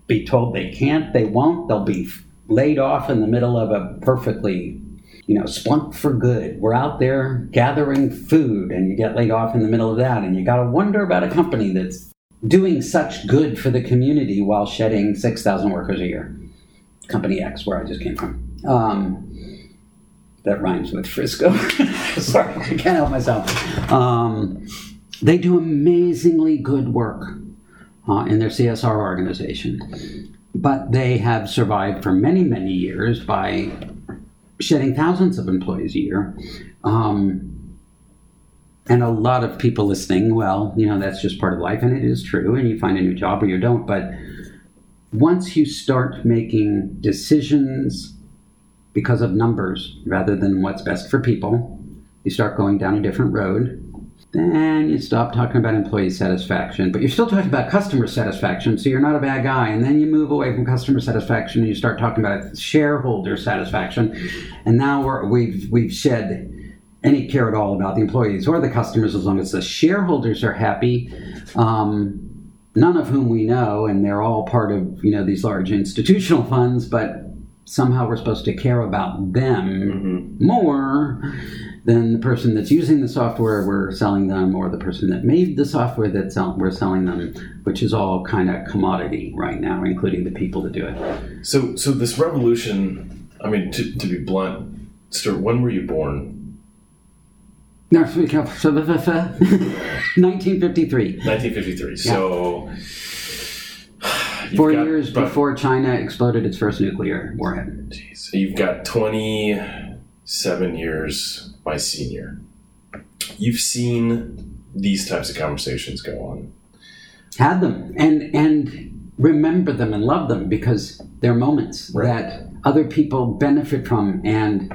be told they can't, they won't. They'll be laid off in the middle of a perfectly, you know, splunk for good. We're out there gathering food and you get laid off in the middle of that. And you got to wonder about a company that's doing such good for the community while shedding 6,000 workers a year. Company X, where I just came from. Um, that rhymes with Frisco. [LAUGHS] Sorry, I can't help myself. Um, they do amazingly good work uh, in their CSR organization, but they have survived for many, many years by shedding thousands of employees a year. Um, and a lot of people listening, well, you know, that's just part of life, and it is true, and you find a new job or you don't. But once you start making decisions because of numbers rather than what's best for people, you start going down a different road. Then you stop talking about employee satisfaction, but you're still talking about customer satisfaction, so you're not a bad guy. And then you move away from customer satisfaction and you start talking about shareholder satisfaction. And now we're, we've we've shed any care at all about the employees or the customers as long as the shareholders are happy. Um, none of whom we know, and they're all part of you know these large institutional funds, but somehow we're supposed to care about them mm-hmm. more than the person that's using the software we're selling them or the person that made the software that sell- we're selling them which is all kind of commodity right now including the people that do it So, so this revolution. I mean, to, to be blunt, Stuart, when were you born? No, so we can- so- 1953 1953. So. four years about- before china exploded its first nuclear warhead Jeez. So you've got 27 years, my senior. You've seen these types of conversations go on. had them and and remember them and love them because they're moments Right. that other people benefit from and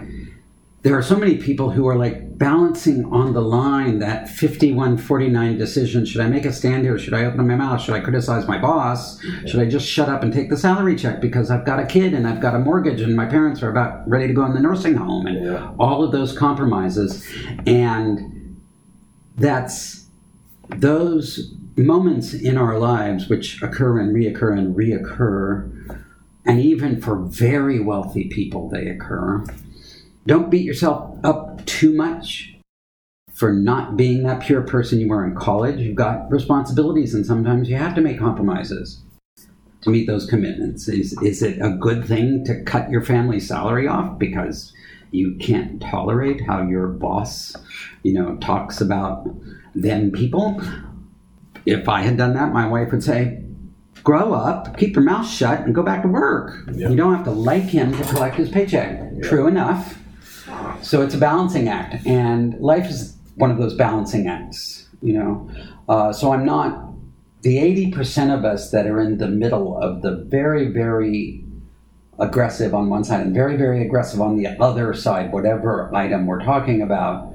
there are so many people who are like balancing on the line that 5149 decision should i make a stand here? Should i open my mouth? Should i criticize my boss? Should i just shut up and take the salary check because i've got a kid and i've got a mortgage and my parents are about ready to go in the nursing home and Yeah. all of those compromises? And that's those moments in our lives which occur and reoccur and reoccur, and even for very wealthy people, they occur. Don't beat yourself up too much for not being that pure person you were in college. You've got responsibilities, and sometimes you have to make compromises to meet those commitments. Is, is it a good thing to cut your family salary off because you can't tolerate how your boss, you know, talks about them people? If I had done that, my wife would say, grow up, keep your mouth shut, and go back to work. Yeah. You don't have to like him to collect his paycheck. Yeah. True enough. So it's a balancing act, and life is one of those balancing acts. You know, uh, so I'm not the 80% of us that are in the middle of the very, very aggressive on one side and very, very aggressive on the other side, whatever item we're talking about,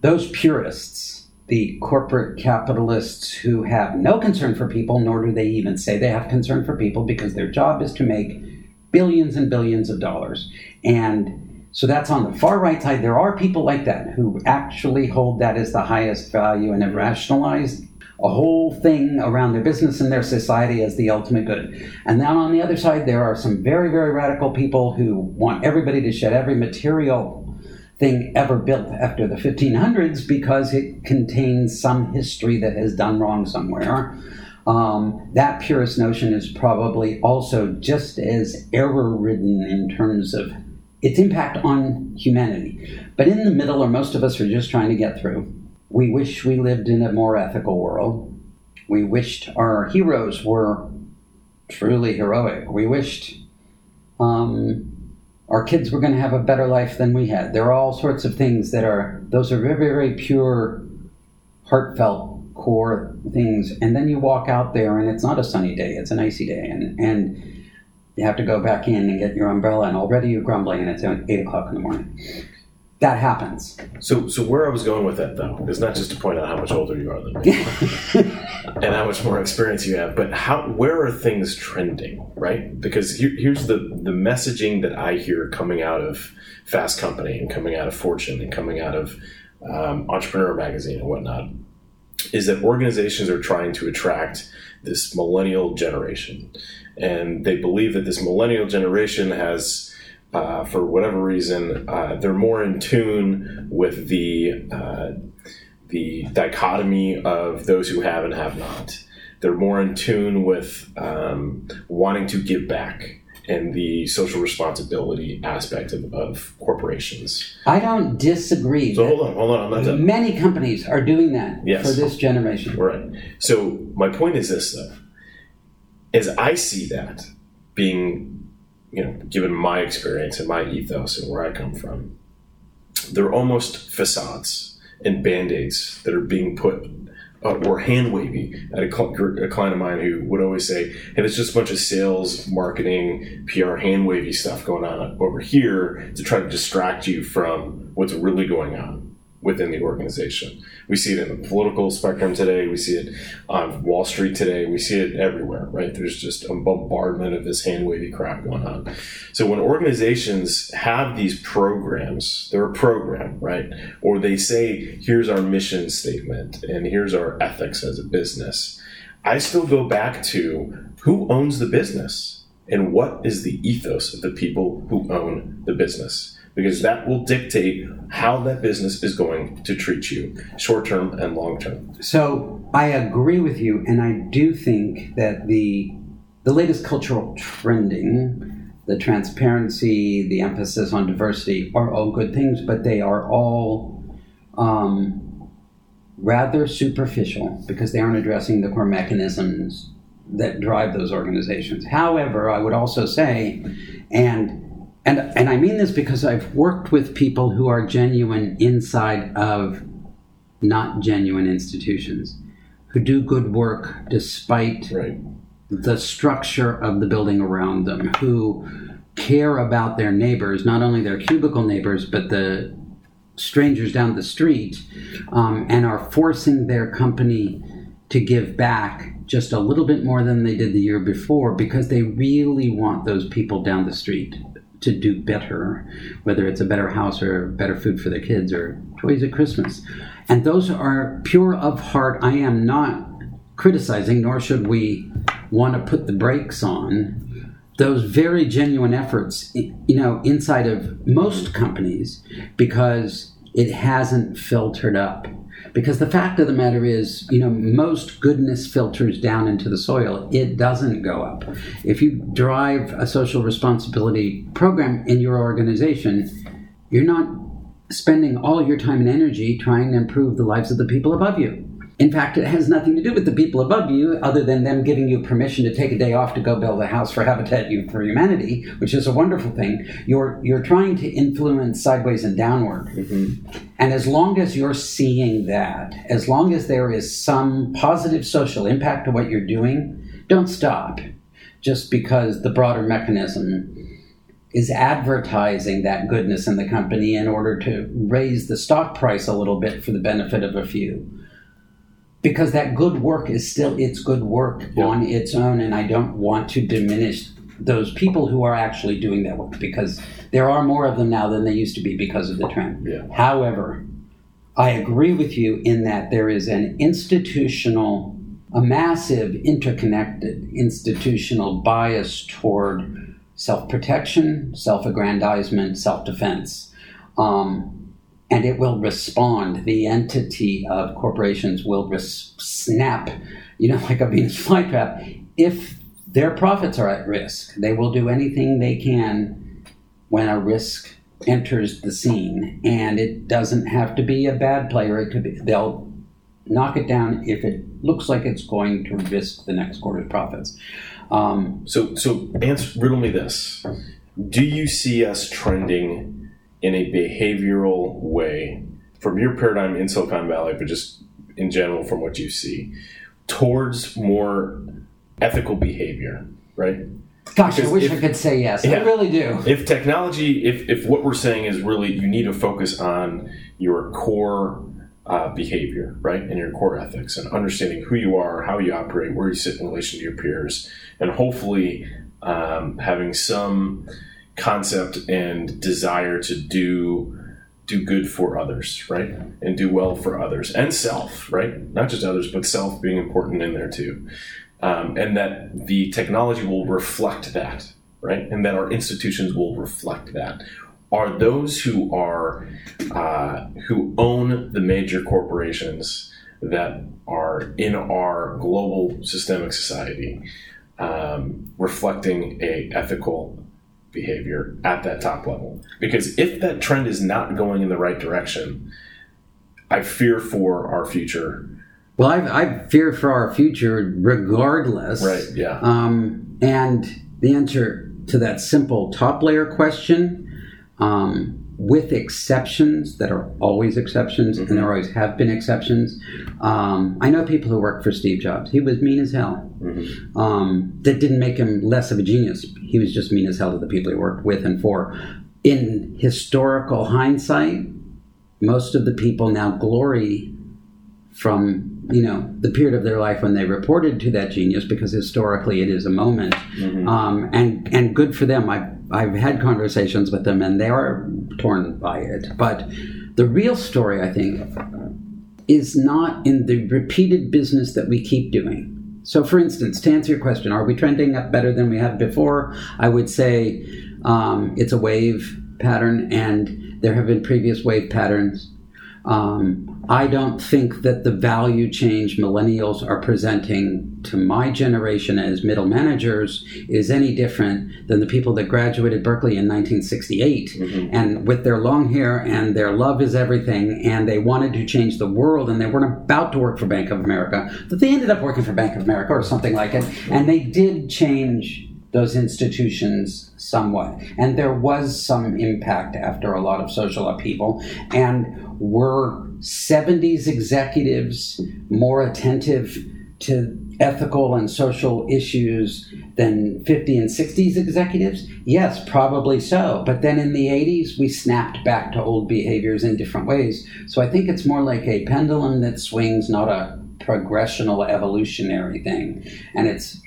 those purists, the corporate capitalists who have no concern for people, nor do they even say they have concern for people because their job is to make billions and billions of dollars. And so that's on the far right side. There are people like that who actually hold that as the highest value and have rationalized a whole thing around their business and their society as the ultimate good. And then on the other side, there are some very, very radical people who want everybody to shed every material thing ever built after the 1500s because it contains some history that has done wrong somewhere. Um, that purist notion is probably also just as error ridden in terms of its impact on humanity. But in the middle, or most of us are just trying to get through. We wish we lived in a more ethical world. We wished our heroes were truly heroic. We wished um, our kids were going to have a better life than we had. There are all sorts of things that are, those are very, very pure, heartfelt, core things. And then you walk out there and it's not a sunny day, it's an icy day. And, and you have to go back in and get your umbrella, and already you're grumbling, and it's 8 o'clock in the morning. That happens. So, so where I was going with that though is not just to point out how much older you are than me [LAUGHS] and how much more experience you have, but how where are things trending, right? Because here, here's the the messaging that I hear coming out of Fast Company and coming out of Fortune and coming out of um, Entrepreneur Magazine and whatnot is that organizations are trying to attract this millennial generation, and they believe that this millennial generation has uh, for whatever reason, uh, they're more in tune with the uh, the dichotomy of those who have and have not. They're more in tune with um, wanting to give back and the social responsibility aspect of, of corporations. I don't disagree. So hold on, hold on, I'm not done. Many companies are doing that Yes. for this generation. Right. So my point is this though, is I see that being, you know, given my experience and my ethos and where I come from, they're almost facades and band-aids that are being put uh, or hand wavy at a, a client of mine who would always say, "Hey, it's just a bunch of sales, marketing, PR, hand wavy stuff going on over here to try to distract you from what's really going on within the organization." We see it in the political spectrum today. We see it on Wall Street today. We see it everywhere, right? There's just a bombardment of this hand wavy crap going on. So when organizations have these programs, they're a program, right? Or they say, here's our mission statement and here's our ethics as a business. I still go back to who owns the business and what is the ethos of the people who own the business because that will dictate how that business is going to treat you short term and long term. So I agree with you, and I do think that the the latest cultural trending, the transparency, the emphasis on diversity, are all good things, but they are all um, rather superficial because they aren't addressing the core mechanisms that drive those organizations. However, I would also say, and and and I mean this because I've worked with people who are genuine inside of not genuine institutions who do good work despite Right. the structure of the building around them, who care about their neighbors, not only their cubicle neighbors, but the strangers down the street, um, and are forcing their company to give back just a little bit more than they did the year before because they really want those people down the street to do better, whether it's a better house or better food for their kids or toys at Christmas. And those are pure of heart. I am not criticizing, nor should we want to put the brakes on those very genuine efforts, you know, inside of most companies because it hasn't filtered up. Because the fact of the matter is, you know, most goodness filters down into the soil. It doesn't go up. If you drive a social responsibility program in your organization, you're not spending all your time and energy trying to improve the lives of the people above you. In fact, it has nothing to do with the people above you, other than them giving you permission to take a day off to go build a house for Habitat for Humanity, which is a wonderful thing. You're you're trying to influence sideways and downward, mm-hmm. and as long as you're seeing that, as long as there is some positive social impact to what you're doing, don't stop. Just because the broader mechanism is advertising that goodness in the company in order to raise the stock price a little bit for the benefit of a few because that good work is still it's good work yeah. on its own and i don't want to diminish those people who are actually doing that work because there are more of them now than there used to be because of the trend yeah. however i agree with you in that there is an institutional a massive interconnected institutional bias toward self-protection self-aggrandizement self-defense um, and it will respond. The entity of corporations will res- snap, you know, [LAUGHS] like a Venus flytrap. If their profits are at risk, they will do anything they can when a risk enters the scene. And it doesn't have to be a bad player. It could be they'll knock it down if it looks like it's going to risk the next quarter's profits. Um, so, so answer, riddle me this: Do you see us trending? In a behavioral way from your paradigm in Silicon Valley, but just in general from what you see, towards more ethical behavior, right? Gosh, because I wish if, I could say yes. Yeah, I really do. If technology, if, if what we're saying is really you need to focus on your core uh, behavior, right, and your core ethics, and understanding who you are, how you operate, where you sit in relation to your peers, and hopefully um, having some concept and desire to do do good for others, right? And do well for others and self, right? Not just others, but self being important in there too. Um, and that the technology will reflect that, right? And that our institutions will reflect that. Are those who are uh, who own the major corporations that are in our global systemic society um, reflecting a ethical behavior at that top level. Because if that trend is not going in the right direction, I fear for our future. Well, I, I fear for our future regardless. Right, yeah. Um, and the answer to that simple top layer question um, with exceptions that are always exceptions, mm-hmm. and there always have been exceptions. Um, I know people who worked for Steve Jobs. He was mean as hell. Mm-hmm. Um, that didn't make him less of a genius. He was just mean as hell to the people he worked with and for. In historical hindsight, most of the people now glory from you know the period of their life when they reported to that genius because historically it is a moment mm-hmm. um, and and good for them I've, I've had conversations with them and they are torn by it. But the real story i think is not in the repeated business that we keep doing. So for instance to answer your question are we trending up better than we have before? I would say um, it's a wave pattern and there have been previous wave patterns. Um, I don't think that the value change millennials are presenting to my generation as middle managers is any different than the people that graduated Berkeley in 1968 mm-hmm. and with their long hair and their love is everything and they wanted to change the world and they weren't about to work for Bank of America, but they ended up working for Bank of America or something like it. And they did change those institutions somewhat. And there was some impact after a lot of social upheaval. And were 70s executives more attentive to ethical and social issues than 50 and 60s executives? Yes, probably so. But then in the 80s, we snapped back to old behaviors in different ways. So I think it's more like a pendulum that swings, not a progressional evolutionary thing. And it's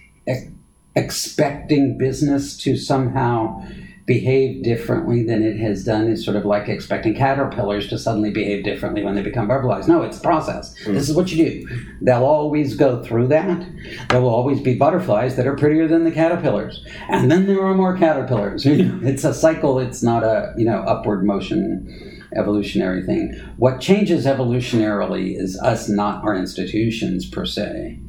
expecting business to somehow behave differently than it has done is sort of like expecting caterpillars to suddenly behave differently when they become butterflies. No, it's a process. Mm. This is what you do. They'll always go through that. There will always be butterflies that are prettier than the caterpillars, and then there are more caterpillars. [LAUGHS] it's a cycle. It's not a you know upward motion evolutionary thing. What changes evolutionarily is us, not our institutions per se.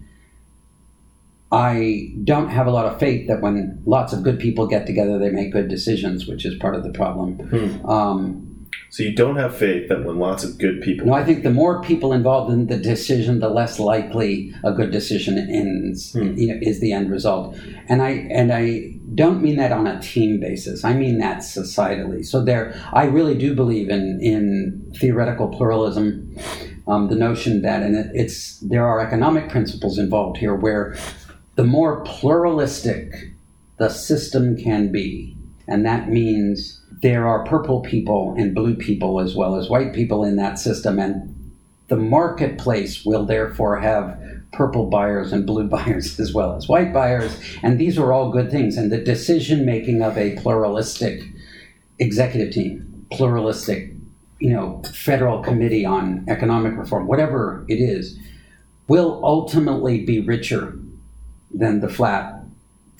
I don't have a lot of faith that when lots of good people get together, they make good decisions, which is part of the problem. Hmm. Um, so you don't have faith that when lots of good people. No, I think the more people involved in the decision, the less likely a good decision ends. Hmm. You know, is the end result. And I and I don't mean that on a team basis. I mean that societally. So there, I really do believe in in theoretical pluralism. Um, the notion that, and it, it's there are economic principles involved here where the more pluralistic the system can be, and that means there are purple people and blue people as well as white people in that system, and the marketplace will therefore have purple buyers and blue [LAUGHS] buyers as well as white buyers, and these are all good things. And the decision making of a pluralistic executive team, pluralistic, you know, federal committee on economic reform, whatever it is, will ultimately be richer than the flat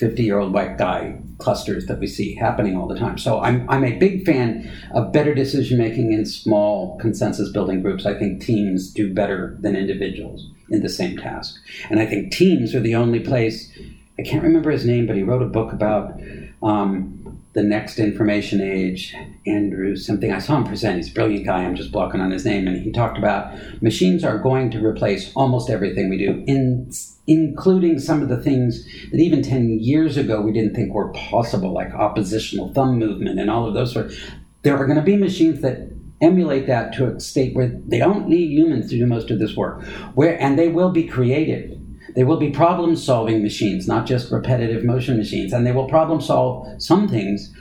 50 year old white guy clusters that we see happening all the time. So I'm, I'm a big fan of better decision making in small consensus building groups. I think teams do better than individuals in the same task. And I think teams are the only place, I can't remember his name, but he wrote a book about um, the next information age, Andrew something. I saw him present. He's a brilliant guy. I'm just blocking on his name. And he talked about machines are going to replace almost everything we do, in, including some of the things that even 10 years ago we didn't think were possible, like oppositional thumb movement and all of those sorts. There are going to be machines that emulate that to a state where they don't need humans to do most of this work, where and they will be creative they will be problem solving machines, not just repetitive motion machines, and they will problem solve some things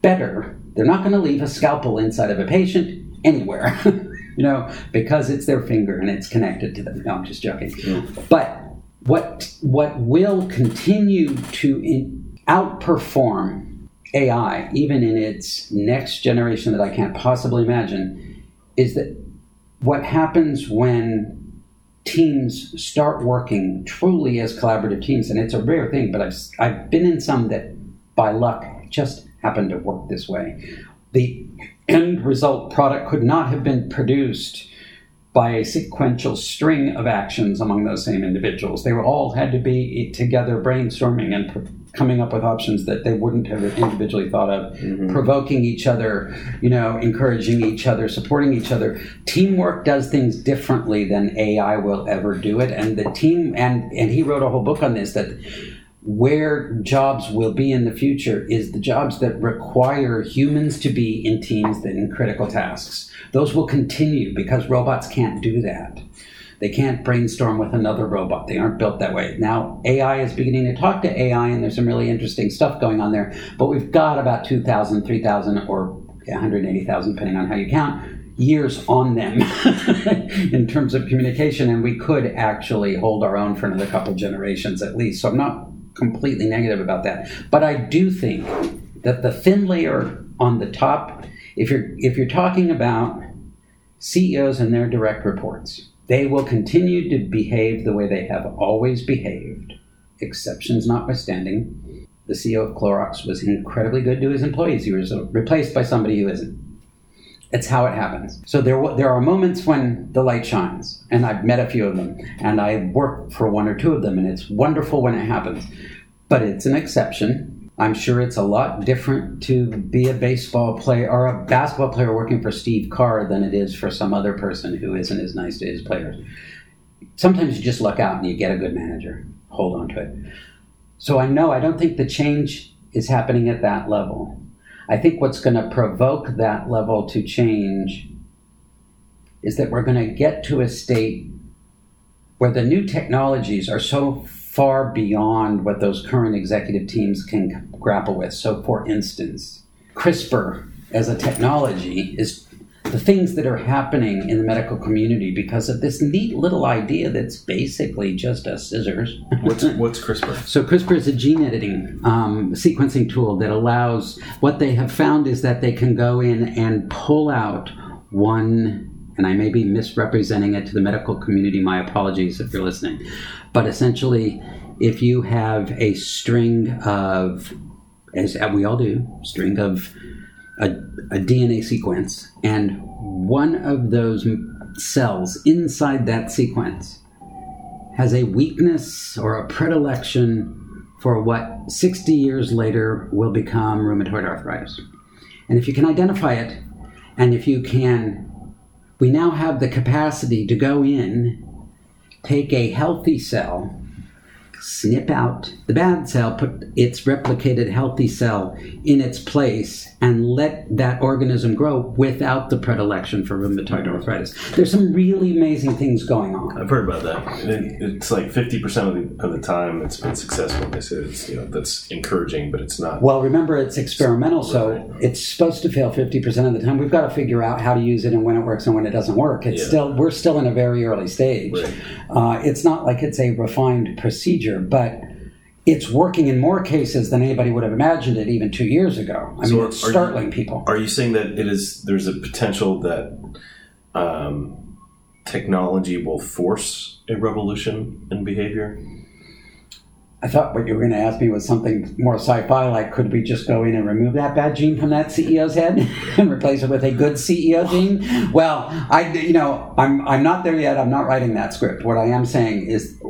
better. They're not going to leave a scalpel inside of a patient anywhere, [LAUGHS] you know, because it's their finger and it's connected to them. No, I'm just joking. But what what will continue to in, outperform AI, even in its next generation that I can't possibly imagine, is that what happens when teams start working truly as collaborative teams, and it's a rare thing, but I've, I've been in some that by luck just happened to work this way. The end result product could not have been produced by a sequential string of actions among those same individuals. They were all had to be together brainstorming and coming up with options that they wouldn't have individually thought of, mm-hmm. provoking each other, you know, encouraging each other, supporting each other. Teamwork does things differently than AI will ever do it. And the team and and he wrote a whole book on this that where jobs will be in the future is the jobs that require humans to be in teams in critical tasks. Those will continue because robots can't do that. They can't brainstorm with another robot. They aren't built that way. Now, AI is beginning to talk to AI, and there's some really interesting stuff going on there. But we've got about 2,000, 3,000, or 180,000, depending on how you count, years on them [LAUGHS] in terms of communication, and we could actually hold our own for another couple generations at least. So I'm not completely negative about that. But I do think that the thin layer on the top, if you're if you're talking about CEOs and their direct reports, they will continue to behave the way they have always behaved, exceptions notwithstanding. The CEO of Clorox was incredibly good to his employees. He was replaced by somebody who isn't. It's how it happens. So there, there are moments when the light shines, and I've met a few of them, and I work for one or two of them, and it's wonderful when it happens. But it's an exception. I'm sure it's a lot different to be a baseball player or a basketball player working for Steve Kerr than it is for some other person who isn't as nice to his players. Sometimes you just luck out and you get a good manager. Hold on to it. So I know I don't think the change is happening at that level. I think what's going to provoke that level to change is that we're going to get to a state where the new technologies are so far beyond what those current executive teams can grapple with. So, for instance, CRISPR as a technology is the things that are happening in the medical community because of this neat little idea that's basically just a scissors. [LAUGHS] What's what's CRISPR? So CRISPR is a gene editing um, sequencing tool that allows. What they have found is that they can go in and pull out one. And I may be misrepresenting it to the medical community. My apologies if you're listening. But essentially, if you have a string of, as we all do, string of a, a DNA sequence, and one of those cells inside that sequence has a weakness or a predilection for what 60 years later will become rheumatoid arthritis. And if you can identify it, and if you can, we now have the capacity to go in, take a healthy cell, snip out the bad cell, put its replicated healthy cell in its place, and let that organism grow without the predilection for rheumatoid arthritis. There's some really amazing things going on. I've heard about that. It- It's like fifty percent of the of the time it's been successful. They said it's you know that's encouraging, but it's not. Well, remember it's experimental, so Right. it's supposed to fail 50% of the time. We've got to figure out how to use it and when it works and when it doesn't work. It's Yeah. still we're still in a very early stage. Right. Uh, it's not like it's a refined procedure, but it's working in more cases than anybody would have imagined it even two years ago. I So mean, are- it's are you- startling people. Are you saying that it is there's a potential that um, technology will force a revolution in behavior? I thought what you were going to ask me was something more sci-fi, like could we just go in and remove that bad gene from that CEO's head [LAUGHS] and replace it with a good CEO gene? Well, I, you know, I'm I'm not there yet. I'm not writing that script. What I am saying is,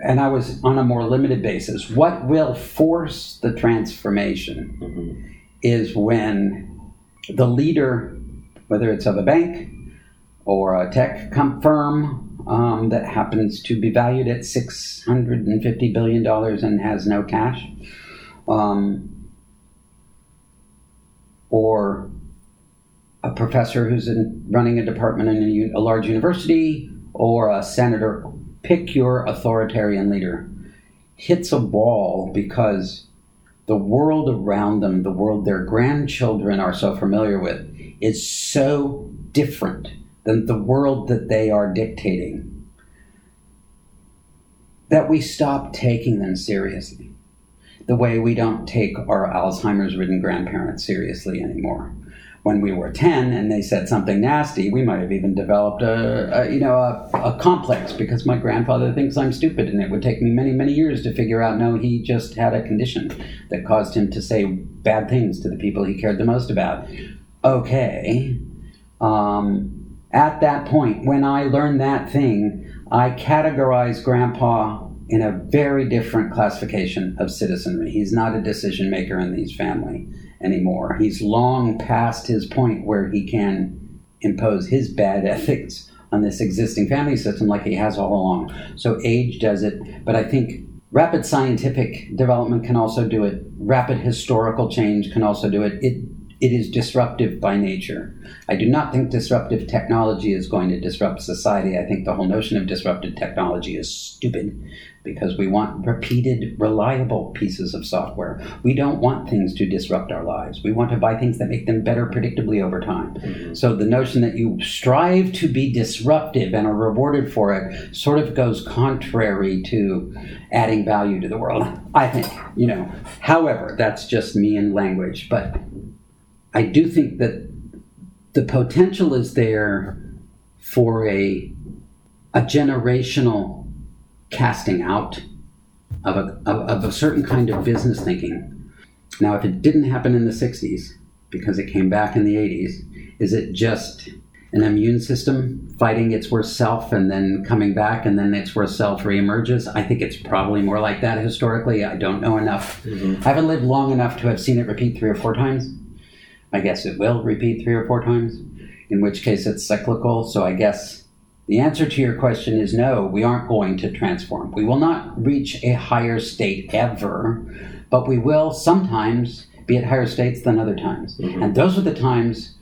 and I was on a more limited basis. What will force the transformation is when the leader, whether it's of a bank or a tech firm um, that happens to be valued at $650 billion and has no cash, um, or a professor who's in, running a department in a large university, or a senator, pick your authoritarian leader, hits a wall because the world around them, the world their grandchildren are so familiar with, is so different than the world that they are dictating that we stop taking them seriously. The way we don't take our Alzheimer's ridden grandparents seriously anymore. When we were 10 and they said something nasty, we might have even developed a, a you know a, a complex because my grandfather thinks I'm stupid and it would take me many many years to figure out no he just had a condition that caused him to say bad things to the people he cared the most about. Okay. Um, at that point, when I learned that thing, I categorized Grandpa in a very different classification of citizenry. He's not a decision maker in these family anymore. He's long past his point where he can impose his bad [LAUGHS] ethics on this existing family system like he has all along. So age does it, but I think rapid scientific development can also do it. Rapid historical change can also do it. It it is disruptive by nature. I do not think disruptive technology is going to disrupt society. I think the whole notion of disruptive technology is stupid because we want repeated, reliable pieces of software. We don't want things to disrupt our lives. We want to buy things that make them better predictably over time. Mm-hmm. So the notion that you strive to be disruptive and are rewarded for it sort of goes contrary to adding value to the world. [LAUGHS] I think, you know. However, that's just me and language, but I do think that the potential is there for a a generational casting out of a of, of a certain kind of business thinking. Now, if it didn't happen in the '60s because it came back in the '80s, is it just an immune system fighting its worst self and then coming back and then its worst self reemerges? I think it's probably more like that historically. I don't know enough. Mm-hmm. I haven't lived long enough to have seen it repeat three or four times. I guess it will repeat three or four times, in which case it's cyclical. So I guess the answer to your question is no, we aren't going to transform. We will not reach a higher state ever, but we will sometimes be at higher states than other times. Mm-hmm. And those are the times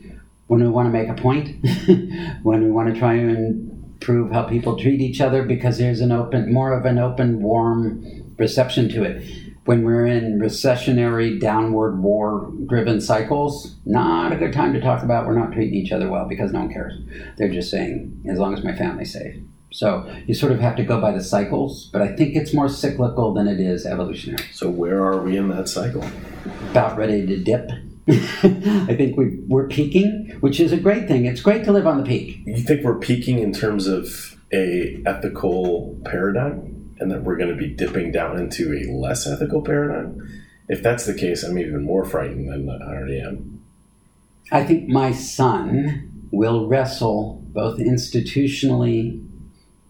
when we want to make a point, [LAUGHS] when we want to try and prove how people treat each other because there's an open, more of an open, warm reception to it. When we're in recessionary, downward, war driven cycles, not a good time to talk about we're not treating each other well because no one cares. They're just saying, as long as my family's safe. So you sort of have to go by the cycles, but I think it's more cyclical than it is evolutionary. So where are we in that cycle? About ready to dip. [LAUGHS] I think we, we're peaking, which is a great thing. It's great to live on the peak. You think we're peaking in terms of a ethical paradigm? And that we're going to be dipping down into a less ethical paradigm. If that's the case, I'm even more frightened than I already am. I think my son will wrestle both institutionally,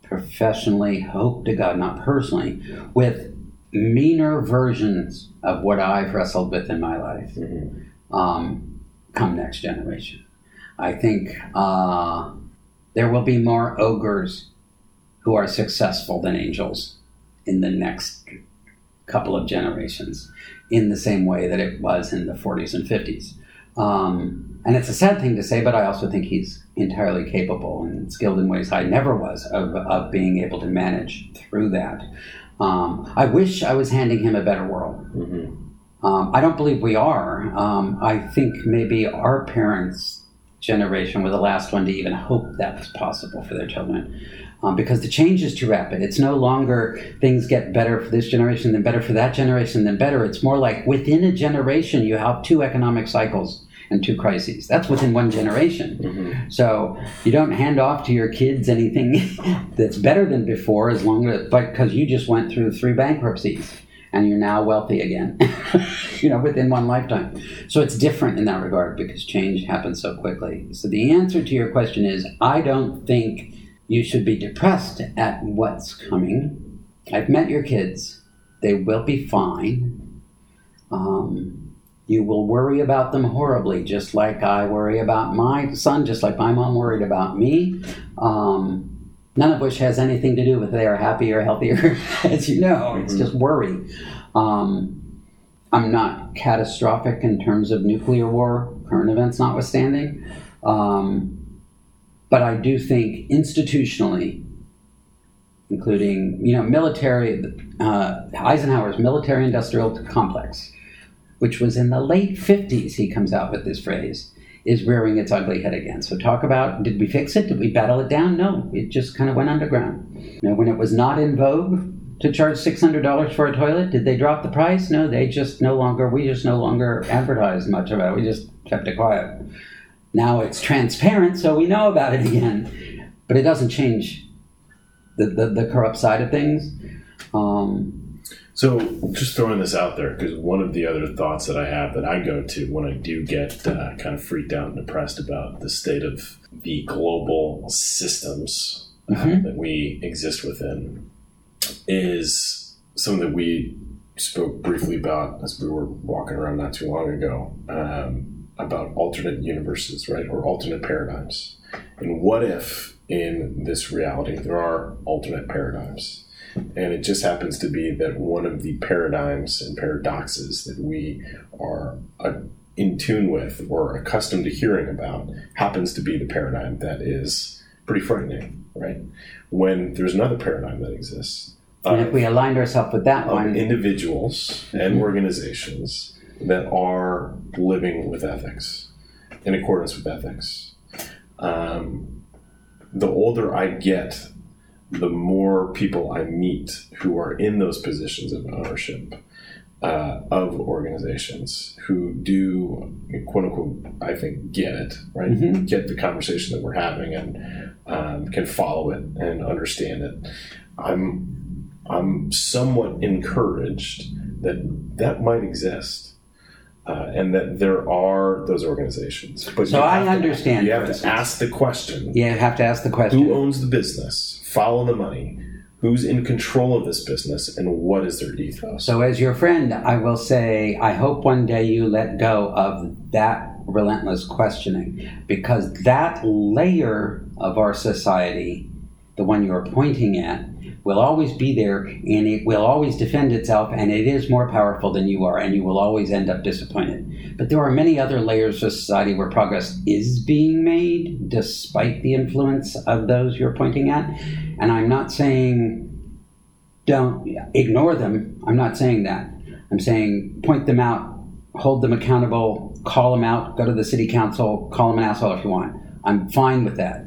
professionally, hope to God, not personally, with meaner versions of what I've wrestled with in my life mm-hmm. um, come next generation. I think uh, there will be more ogres who are successful than angels in the next couple of generations in the same way that it was in the 40s and 50s. Um, and it's a sad thing to say, but I also think he's entirely capable and skilled in ways I never was of, of being able to manage through that. Um, I wish I was handing him a better world. Mm-hmm. Um, I don't believe we are. Um, I think maybe our parents' generation were the last one to even hope that was possible for their children um, because the change is too rapid. It's no longer things get better for this generation, then better for that generation, then better. It's more like within a generation, you have two economic cycles and two crises. That's within one generation. Mm-hmm. So you don't hand off to your kids anything [LAUGHS] that's better than before, as long as, because you just went through three bankruptcies and you're now wealthy again, [LAUGHS] you know, within one lifetime. So it's different in that regard because change happens so quickly. So the answer to your question is I don't think you should be depressed at what's coming. I've met your kids. They will be fine. Um, you will worry about them horribly, just like I worry about my son, just like my mom worried about me. Um, none of which has anything to do with they are happy or [LAUGHS] healthier, as you know. It's mm-hmm. just worry. Um, I'm not catastrophic in terms of nuclear war, current events notwithstanding. Um, but I do think institutionally, including you know military, uh, Eisenhower's military-industrial complex, which was in the late '50s, he comes out with this phrase, is rearing its ugly head again. So talk about did we fix it? Did we battle it down? No, it just kind of went underground. When it was not in vogue to charge six hundred dollars for a toilet, did they drop the price? No, they just no longer. We just no longer advertised much about it. We just kept it quiet. Now it's transparent, so we know about it again. But it doesn't change the, the, the corrupt side of things. Um, so, just throwing this out there, because one of the other thoughts that I have that I go to when I do get uh, kind of freaked out and depressed about the state of the global systems uh, mm-hmm. that we exist within is something that we spoke briefly about as we were walking around not too long ago. Um, about alternate universes, right, or alternate paradigms. And what if in this reality there are alternate paradigms? And it just happens to be that one of the paradigms and paradoxes that we are uh, in tune with or accustomed to hearing about happens to be the paradigm that is pretty frightening, right? When there's another paradigm that exists. And if we aligned ourselves with that one, individuals and mm-hmm. organizations that are living with ethics, in accordance with ethics. Um, the older I get, the more people I meet who are in those positions of ownership uh, of organizations who do, quote unquote, I think, get it, right? Mm-hmm. Get the conversation that we're having and um, can follow it and understand it. I'm, I'm somewhat encouraged that that might exist uh, and that there are those organizations. But so I understand. To, you have to ask the question. Yeah, you have to ask the question. Who owns the business? Follow the money. Who's in control of this business, and what is their ethos? So, as your friend, I will say, I hope one day you let go of that relentless questioning, because that layer of our society, the one you're pointing at, will always be there and it will always defend itself and it is more powerful than you are and you will always end up disappointed. But there are many other layers of society where progress is being made despite the influence of those you're pointing at. And I'm not saying don't ignore them. I'm not saying that. I'm saying point them out, hold them accountable, call them out, go to the city council, call them an asshole if you want. I'm fine with that.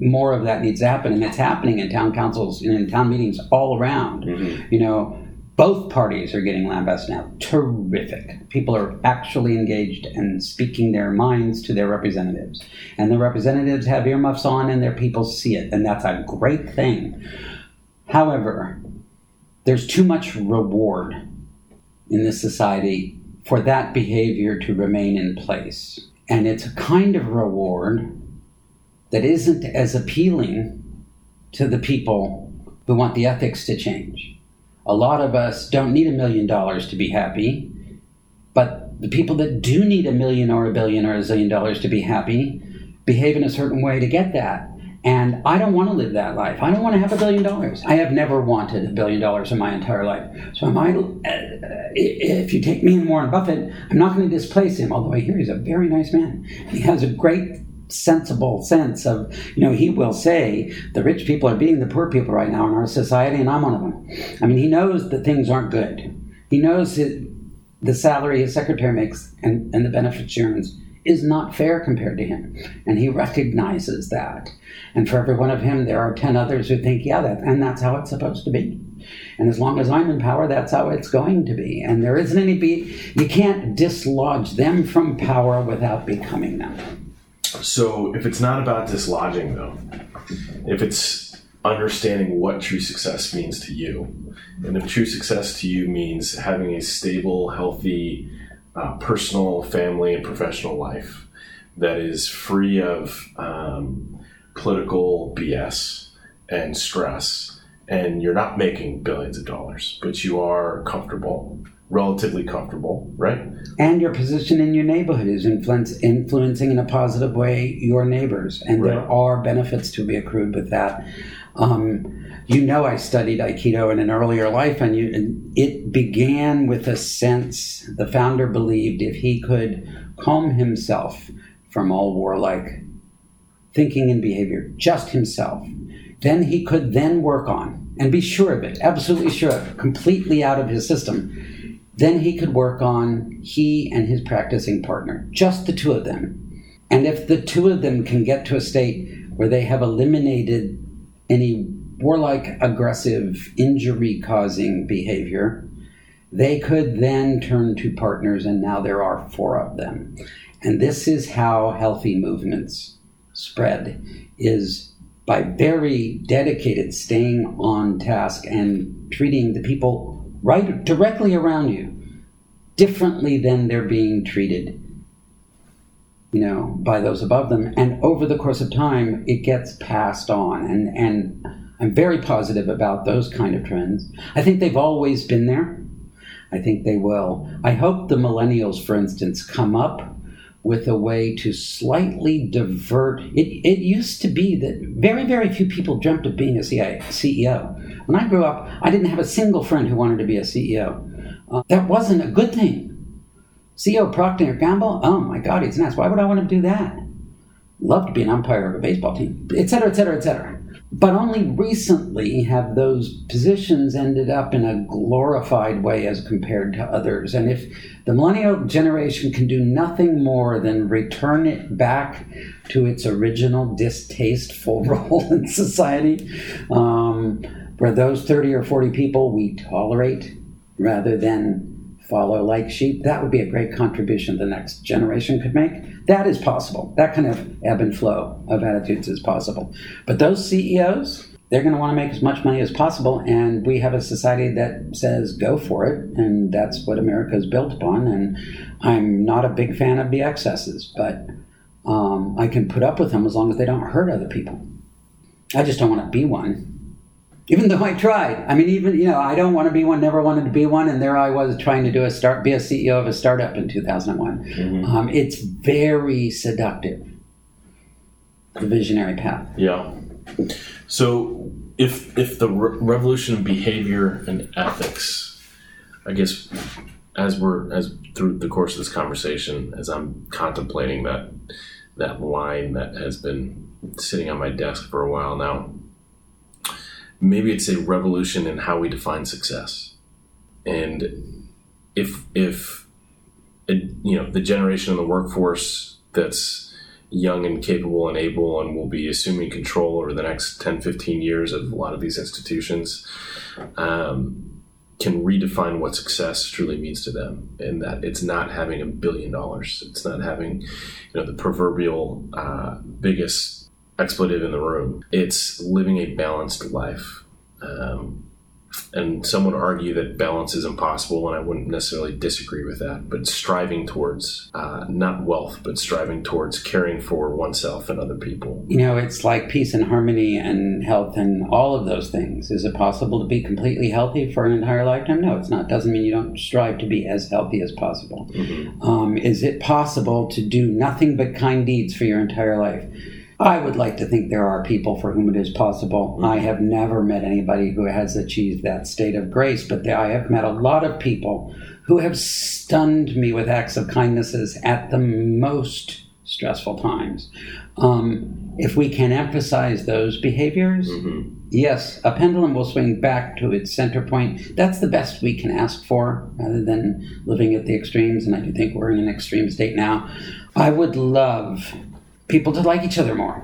More of that needs to happen, and it's happening in town councils and in town meetings all around. Mm-hmm. You know, both parties are getting lambasted now. Terrific. People are actually engaged and speaking their minds to their representatives. And the representatives have earmuffs on and their people see it, and that's a great thing. However, there's too much reward in this society for that behavior to remain in place. And it's a kind of reward that isn't as appealing to the people who want the ethics to change. A lot of us don't need a million dollars to be happy, but the people that do need a million or a billion or a zillion dollars to be happy behave in a certain way to get that. And I don't want to live that life. I don't want to have a billion dollars. I have never wanted a billion dollars in my entire life. So am I, uh, if you take me and Warren Buffett, I'm not going to displace him, although I hear he's a very nice man. He has a great sensible sense of, you know, he will say the rich people are beating the poor people right now in our society, and I'm one of them. I mean, he knows that things aren't good. He knows that the salary his secretary makes and, and the benefits she earns is not fair compared to him. And he recognizes that. And for every one of him, there are 10 others who think, yeah, that, and that's how it's supposed to be. And as long as I'm in power, that's how it's going to be. And there isn't any be you can't dislodge them from power without becoming them. So if it's not about dislodging though, if it's understanding what true success means to you, and if true success to you means having a stable, healthy, uh, personal, family, and professional life that is free of um, political BS and stress, and you're not making billions of dollars, but you are comfortable relatively comfortable, right? And your position in your neighborhood is influence, influencing in a positive way your neighbors, and right. there are benefits to be accrued with that. Um, you know, I studied Aikido in an earlier life, and, you, and it began with a sense the founder believed if he could calm himself from all warlike thinking and behavior, just himself, then he could then work on and be sure of it, absolutely sure of it, completely out of his system then he could work on he and his practicing partner, just the two of them. And if the two of them can get to a state where they have eliminated any warlike, aggressive, injury causing behavior, they could then turn to partners, and now there are four of them. And this is how healthy movements spread is by very dedicated staying on task and treating the people right directly around you differently than they're being treated you know by those above them. And over the course of time it gets passed on. And and i'm very positive about those kind of trends. I think they've always been there. I think they will. I hope the millennials for instance come up with a way to slightly divert. It it used to be that very very few people dreamt of being a ceo when I grew up, I didn't have a single friend who wanted to be a CEO. Uh, that wasn't a good thing. CEO Procter Gamble, oh my God, he's nice. Why would I want to do that? Love to be an umpire of a baseball team, et cetera, et cetera, et cetera. But only recently have those positions ended up in a glorified way as compared to others. And if the millennial generation can do nothing more than return it back to its original distasteful [LAUGHS] role in society, um, for those 30 or 40 people we tolerate rather than follow like sheep, that would be a great contribution the next generation could make. That is possible. That kind of ebb and flow of attitudes is possible. But those CEOs, they're going to want to make as much money as possible, and we have a society that says go for it, and that's what America is built upon. And I'm not a big fan of the excesses, but um, I can put up with them as long as they don't hurt other people. I just don't want to be one even though I tried. I mean, even you know, I don't want to be one, never wanted to be one, and there I was trying to do a start, be a CEO of a startup in 2001. Mm-hmm. Um, it's very seductive, the visionary path. Yeah. So, if if the re- revolution of behavior and ethics, I guess, as we're as through the course of this conversation, as I'm contemplating that that line that has been sitting on my desk for a while now maybe it's a revolution in how we define success. And if if you know the generation in the workforce that's young and capable and able and will be assuming control over the next 10 15 years of a lot of these institutions um, can redefine what success truly means to them and that it's not having a billion dollars it's not having you know the proverbial uh, biggest expletive in the room it's living a balanced life um, and some would argue that balance is impossible, and I wouldn't necessarily disagree with that. But striving towards uh, not wealth, but striving towards caring for oneself and other people. You know, it's like peace and harmony and health and all of those things. Is it possible to be completely healthy for an entire lifetime? No, it's not. Doesn't mean you don't strive to be as healthy as possible. Mm-hmm. Um, is it possible to do nothing but kind deeds for your entire life? I would like to think there are people for whom it is possible. Mm-hmm. I have never met anybody who has achieved that state of grace, but I have met a lot of people who have stunned me with acts of kindnesses at the most stressful times. Um, if we can emphasize those behaviors, mm-hmm. yes, a pendulum will swing back to its center point. That's the best we can ask for rather than living at the extremes, and I do think we're in an extreme state now. I would love people to like each other more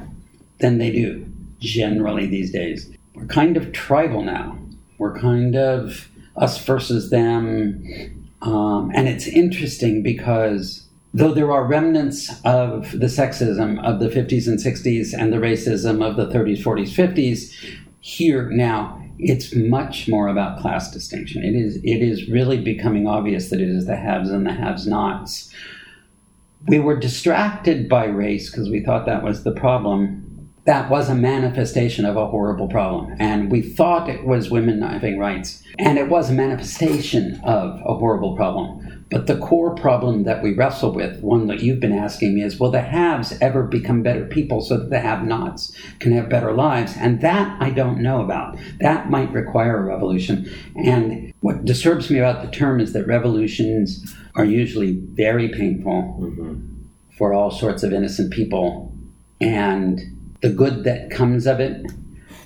than they do generally these days. We're kind of tribal now. We're kind of us versus them. Um, and it's interesting because though there are remnants of the sexism of the 50s and 60s and the racism of the 30s, 40s, 50s, here now it's much more about class distinction. It is it is really becoming obvious that it is the haves and the have nots we were distracted by race because we thought that was the problem. That was a manifestation of a horrible problem. And we thought it was women not having rights. And it was a manifestation of a horrible problem. But the core problem that we wrestle with, one that you've been asking me, is will the haves ever become better people so that the have nots can have better lives? And that I don't know about. That might require a revolution. And what disturbs me about the term is that revolutions are usually very painful mm-hmm. for all sorts of innocent people. And the good that comes of it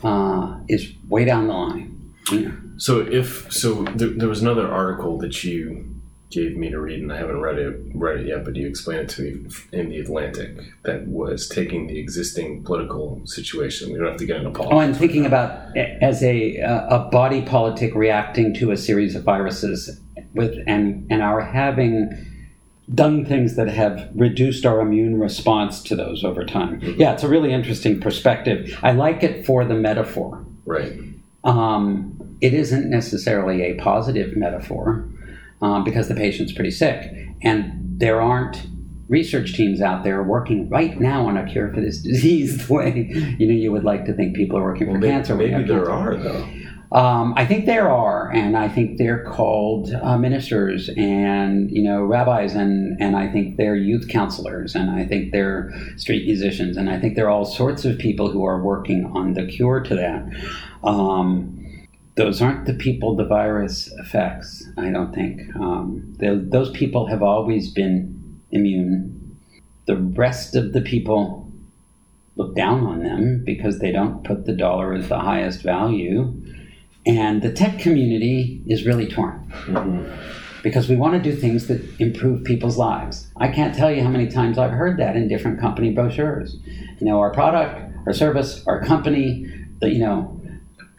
uh, is way down the line. Yeah. So if so, there, there was another article that you gave me to read, and I haven't read it read it yet. But you explained it to me in the Atlantic that was taking the existing political situation. We don't have to get into politics. Oh, I'm thinking about as a a body politic reacting to a series of viruses with and and our having done things that have reduced our immune response to those over time. Mm-hmm. Yeah, it's a really interesting perspective. I like it for the metaphor. Right. Um, it isn't necessarily a positive metaphor um, because the patient's pretty sick, and there aren't research teams out there working right now on a cure for this [LAUGHS] disease the way you know you would like to think people are working well, for maybe, cancer. Maybe there cancer. are though. Um, I think there are, and I think they're called uh, ministers and you know rabbis, and and I think they're youth counselors, and I think they're street musicians, and I think there are all sorts of people who are working on the cure to that. Um, those aren't the people the virus affects. I don't think um, those people have always been immune. The rest of the people look down on them because they don't put the dollar as the highest value and the tech community is really torn mm-hmm. because we want to do things that improve people's lives. I can't tell you how many times I've heard that in different company brochures. You know, our product, our service, our company, the, you know,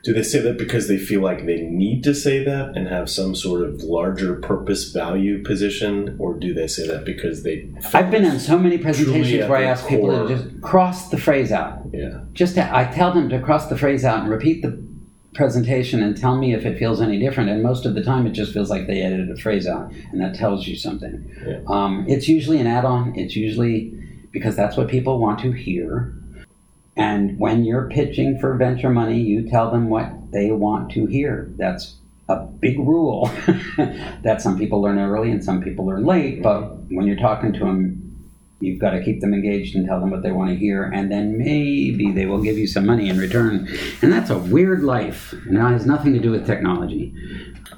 do they say that because they feel like they need to say that and have some sort of larger purpose value position, or do they say that because they? I've been in so many presentations where I ask core... people to just cross the phrase out. Yeah. Just to, I tell them to cross the phrase out and repeat the presentation and tell me if it feels any different. And most of the time, it just feels like they edited a phrase out, and that tells you something. Yeah. Um, it's usually an add-on. It's usually because that's what people want to hear. And when you're pitching for venture money, you tell them what they want to hear. That's a big rule [LAUGHS] that some people learn early and some people learn late. But when you're talking to them, You've got to keep them engaged and tell them what they want to hear, and then maybe they will give you some money in return. And that's a weird life, and it has nothing to do with technology.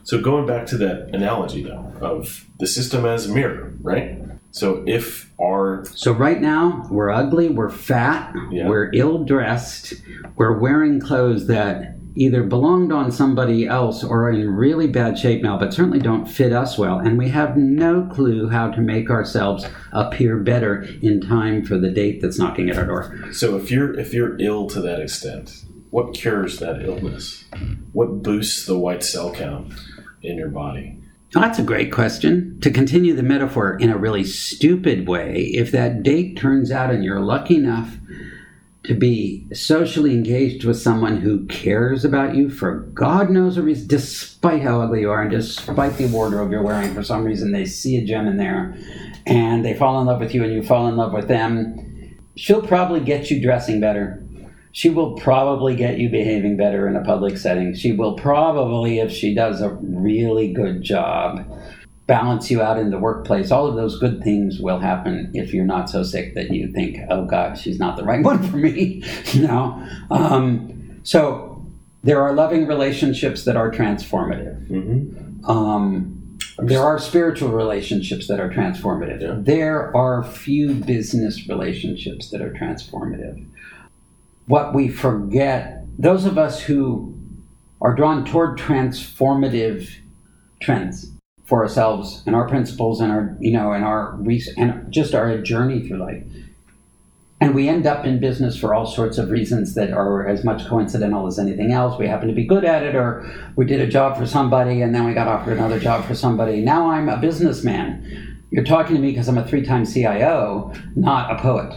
So, going back to that analogy, though, of the system as a mirror, right? So, if our. So, right now, we're ugly, we're fat, yeah. we're ill dressed, we're wearing clothes that either belonged on somebody else or are in really bad shape now, but certainly don't fit us well. And we have no clue how to make ourselves appear better in time for the date that's knocking at our door. So if you're if you're ill to that extent, what cures that illness? What boosts the white cell count in your body? Well, that's a great question. To continue the metaphor in a really stupid way, if that date turns out and you're lucky enough to be socially engaged with someone who cares about you for God knows a reason, despite how ugly you are and despite the wardrobe you're wearing, for some reason they see a gem in there and they fall in love with you and you fall in love with them, she'll probably get you dressing better. She will probably get you behaving better in a public setting. She will probably, if she does a really good job, balance you out in the workplace. All of those good things will happen if you're not so sick that you think, oh God, she's not the right [LAUGHS] one for me. [LAUGHS] you know? Um, so there are loving relationships that are transformative. Mm-hmm. Um, there are spiritual relationships that are transformative. Yeah. There are few business relationships that are transformative. What we forget, those of us who are drawn toward transformative trends, for ourselves and our principles and our you know and our and just our journey through life. And we end up in business for all sorts of reasons that are as much coincidental as anything else. We happen to be good at it or we did a job for somebody and then we got offered another job for somebody. Now i'm a businessman. You're talking to me because i'm a three-time cio not a poet.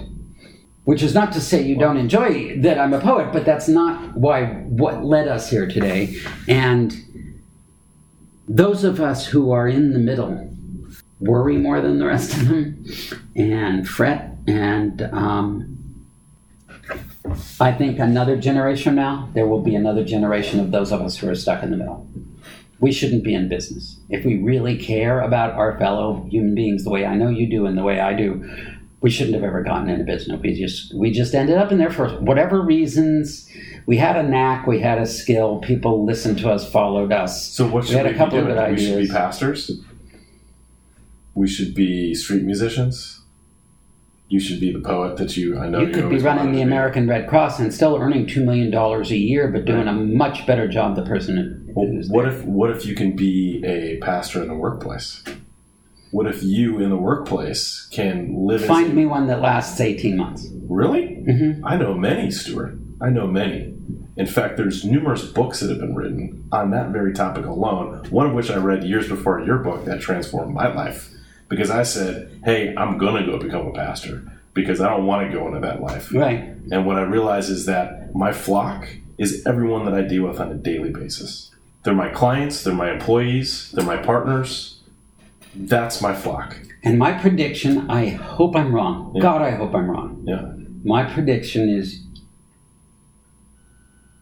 Which is not to say you don't enjoy that i'm a poet but that's not why what led us here today. And those of us who are in the middle worry more than the rest of them and fret and um, i think another generation now there will be another generation of those of us who are stuck in the middle. We shouldn't be in business. If we really care about our fellow human beings the way i know you do and the way i do we shouldn't have ever gotten into business. We just we just ended up in there for whatever reasons we had a knack, we had a skill. People listened to us, followed us. So what We should had we, a couple be of doing? good We should be pastors. We should be street musicians. You should be the poet that you. I know You could be running the. American Red Cross and still earning two million dollars a year, but doing a much better job. The person Well, what if what if you can be a pastor in the workplace? What if you in the workplace can live? find me one that lasts eighteen months. Really? Mhm. I know many, Stuart. I know many. In fact, there's numerous books that have been written on that very topic alone. One of which I read years before your book that transformed my life because I said, "Hey, I'm gonna go become a pastor because I don't want to go into that life." Right. And what I realize is that my flock is everyone that I deal with on a daily basis. They're my clients, they're my employees, they're my partners. That's my flock. And my prediction, I hope I'm wrong. Yeah. God, I hope I'm wrong. Yeah. My prediction is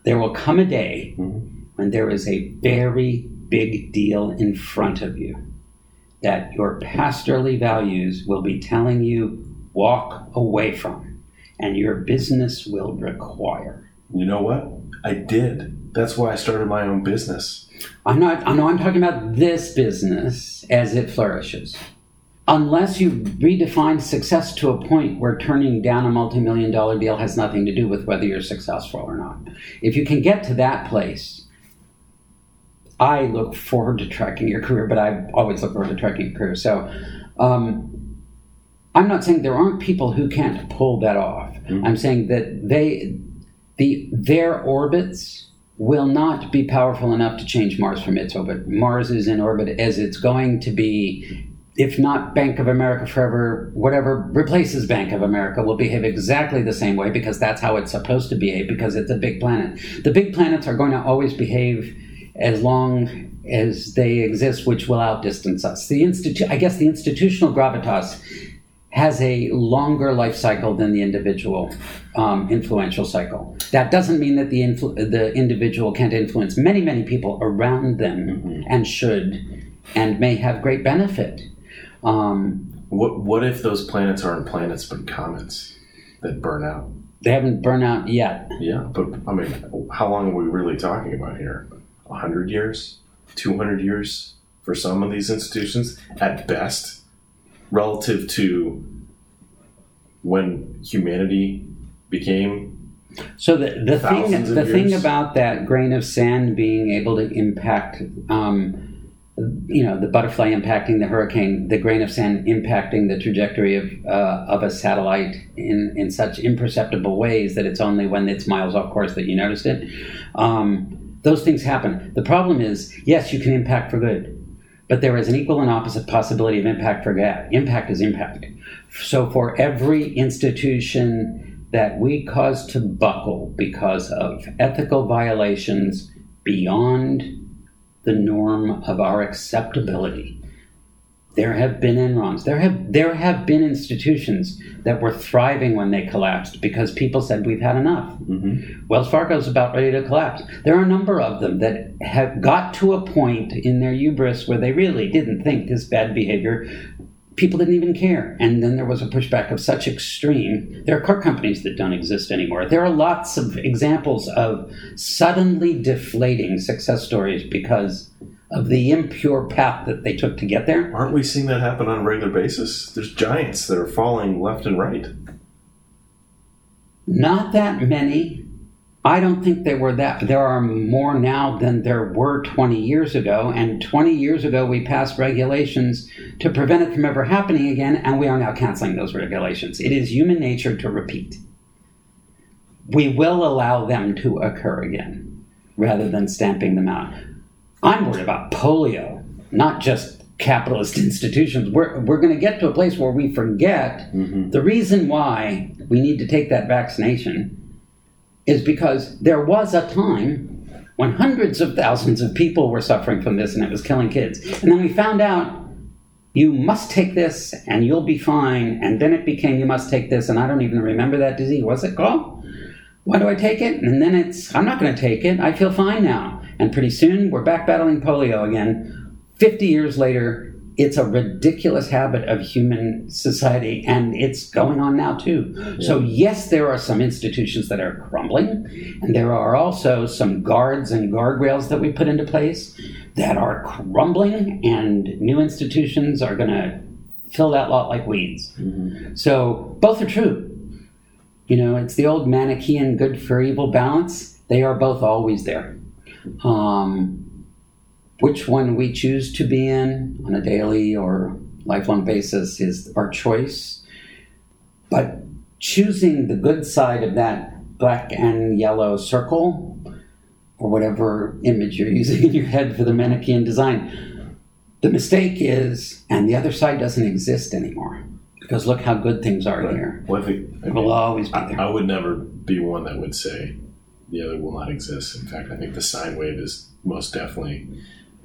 there will come a day Mhm. when there is a very big deal in front of you that your pastorly values will be telling you walk away from and your business will require. You know what? I did. That's why I started my own business. I'm not, I know I'm talking about this business as it flourishes. Unless you redefine success to a point where turning down a multi million dollar deal has nothing to do with whether you're successful or not. If you can get to that place, I look forward to tracking your career, but I always look forward to tracking your career. So um, I'm not saying there aren't people who can't pull that off. I'm saying that they, the their orbits will not be powerful enough to change Mars from its orbit. Mars is in orbit as it's going to be. If not Bank of America forever, whatever replaces Bank of America will behave exactly the same way because that's how it's supposed to behave because it's a big planet. The big planets are going to always behave as long as they exist, which will outdistance us. The institu- I guess the institutional gravitas has a longer life cycle than the individual um, influential cycle. That doesn't mean that the influ- the individual can't influence many many people around them and should and may have great benefit. Um, What what if those planets aren't planets but comets that burn out? they haven't burned out yet. Yeah, but I mean, how long are we really talking about here? A hundred years, two hundred years for some of these institutions at best, relative to when humanity became So the, the thing the thing about that grain of sand being able to impact, um, you know, the butterfly impacting the hurricane, the grain of sand impacting the trajectory of uh, of a satellite in in such imperceptible ways that it's only when it's miles off course that you noticed it. Um, those things happen. The problem is, yes, you can impact for good, but there is an equal and opposite possibility of impact for bad. Impact is impact. So for every institution that we cause to buckle because of ethical violations beyond the norm of our acceptability. There have been Enrons. There have there have been institutions that were thriving when they collapsed because people said we've had enough. Mm-hmm. Wells Fargo's about ready to collapse. There are a number of them that have got to a point in their hubris where they really didn't think this bad behavior people didn't even care. And then there was a pushback of such extreme. There are car companies that don't exist anymore. There are lots of examples of suddenly deflating success stories because of the impure path that they took to get there. Aren't we seeing that happen on a regular basis? There's giants that are falling left and right. Not that many. I don't think there were that. There are more now than there were 20 years ago. And 20 years ago, we passed regulations to prevent it from ever happening again, and we are now canceling those regulations. It is human nature to repeat. We will allow them to occur again rather than stamping them out. I'm worried about polio, not just capitalist [LAUGHS] institutions. We're, we're going to get to a place where we forget mm-hmm. the reason why we need to take that vaccination is because there was a time when hundreds of thousands of people were suffering from this and it was killing kids. And then we found out you must take this and you'll be fine. And then it became you must take this, and I don't even remember that disease. What's it called? Why do I take it? And then it's I'm not going to take it. I feel fine now. And pretty soon we're back battling polio again. 50 years later, it's a ridiculous habit of human society, and it's going on now too. So, yes, there are some institutions that are crumbling, and there are also some guards and guardrails that we put into place that are crumbling, and new institutions are going to fill that lot like weeds. So, both are true. You know, it's the old Manichaean good for evil balance. They are both always there. Um, which one we choose to be in on a daily or lifelong basis is our choice. But choosing the good side of that black and yellow circle, or whatever image you're using in your head for the Manichaean design, the mistake is, and the other side doesn't exist anymore. Because look how good things are here. I think I It will always be I, there. I would never be one that would say the other will not exist. In fact, I think the sine wave is most definitely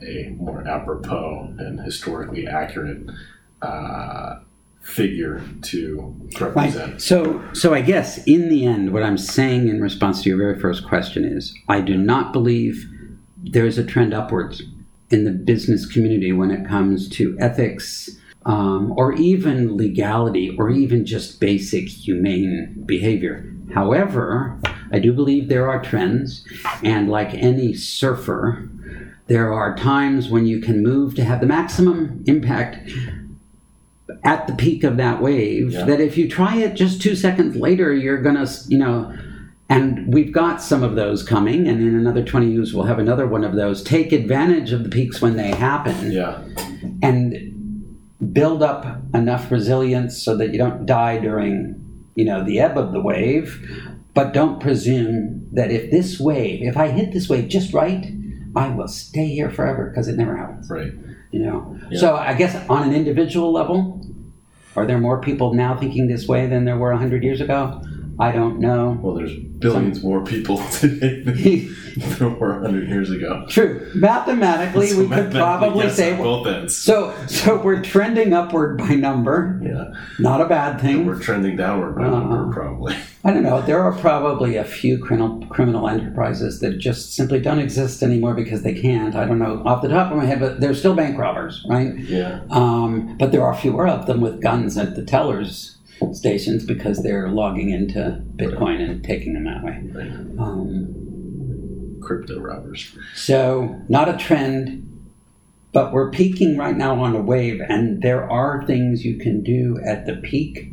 a more apropos and historically accurate uh, figure to represent. Right. So, so I guess in the end, what I'm saying in response to your very first question is, I do not believe there is a trend upwards in the business community when it comes to ethics, um, or even legality, or even just basic humane behavior. However, I do believe there are trends, and like any surfer, there are times when you can move to have the maximum impact at the peak of that wave Yeah. that if you try it just two seconds later you're gonna you know and we've got some of those coming and in another 20 years we'll have another one of those. Take advantage of the peaks when they happen. Yeah, and build up enough resilience so that you don't die during you know the ebb of the wave. But don't presume that if this wave if i hit this wave just right i will stay here forever because it never happens right. you know Yeah. so i guess on an individual level are there more people now thinking this way than there were 100 years ago i don't know Well, there's billions more people [LAUGHS] today than there were 100 years ago. true mathematically So we could mathematically, probably yes, say both ends. so so we're trending upward by number Yeah, not a bad thing we're trending downward by Uh-huh. number, probably. I don't know. There are probably a few criminal criminal enterprises that just simply don't exist anymore because they can't. I don't know off the top of my head, but they're still bank robbers, right? Yeah, Um, but there are fewer of them with guns at the tellers stations because they're logging into Bitcoin and taking them that way. Um, crypto robbers. so not a trend, but we're peaking right now on a wave, and there are things you can do at the peak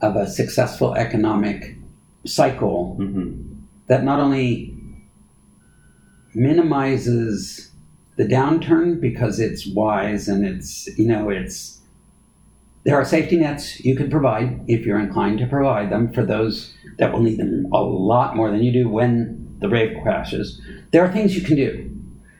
of a successful economic cycle Mm-hmm. that not only minimizes the downturn because it's wise and it's you know it's there are safety nets you can provide if you're inclined to provide them for those that will need them a lot more than you do when the wave crashes. There are things you can do.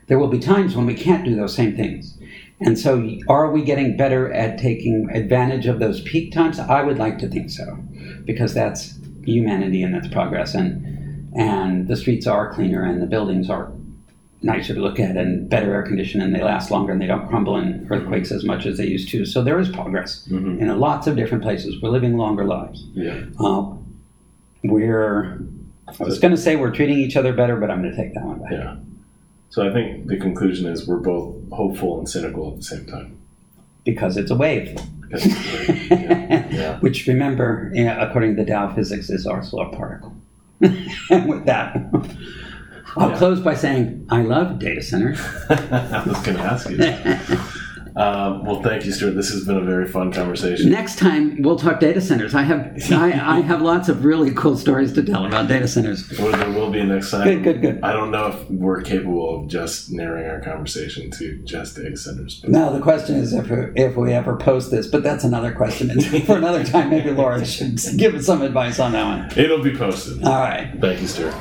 There will be times when we can't do those same things. And so are we getting better at taking advantage of those peak times? I would like to think so because that's humanity and that's progress. And and the streets are cleaner and the buildings are nicer to look at and better air conditioned and they last longer and they don't crumble in earthquakes as much as they used to. So there is progress Mhm. in lots of different places. We're living longer lives. Yeah. Uh, we're, I was going to say we're treating each other better, but I'm going to take that one back. Yeah. So I think the conclusion is we're both hopeful and cynical at the same time. Because it's a wave. Because it's- yeah, [LAUGHS] yeah. Which, remember, according to the Tao physics, is also a particle. and [LAUGHS] with that, I'll Yeah. close by saying I love data centers. [LAUGHS] I was going to ask you. [LAUGHS] Um, well, thank you, Stuart. This has been a very fun conversation. Next time we'll talk data centers. I have [LAUGHS] I, I have lots of really cool stories to tell about data centers. Well, there will be next time. Good, good, good. I don't know if we're capable of just narrowing our conversation to just data centers. But Now the question is if if we ever post this, but that's another question for another time. Maybe Laura should give us some advice on that one. it'll be posted. All right. Thank you, Stuart.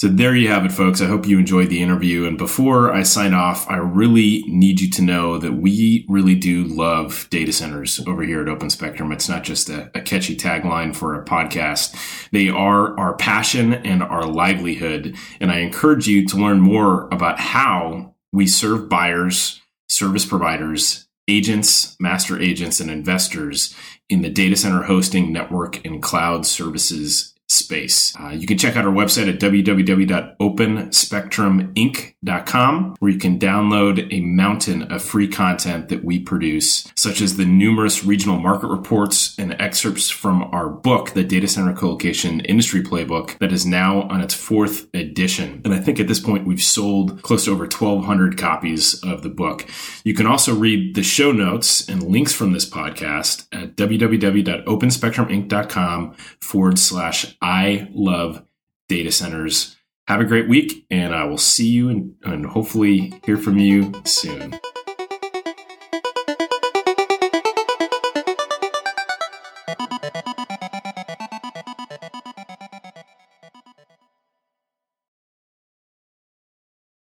So there you have it, folks. I hope you enjoyed the interview. And before I sign off, I really need you to know that we really do love data centers over here at Open Spectrum. It's not just a, a catchy tagline for a podcast. They are our passion and our livelihood. And I encourage you to learn more about how we serve buyers, service providers, agents, master agents, and investors in the data center hosting, network, and cloud services space. Uh, you can check out our website at www.openspectruminc.com, where you can download a mountain of free content that we produce, such as the numerous regional market reports and excerpts from our book, the Data Center Colocation Industry Playbook, that is now on its fourth edition. And I think at this point we've sold close to over 1,200 copies of the book. You can also read the show notes and links from this podcast at www.openspectruminc.com forward slash I love data centers. Have a great week, and I will see you and, and hopefully hear from you soon.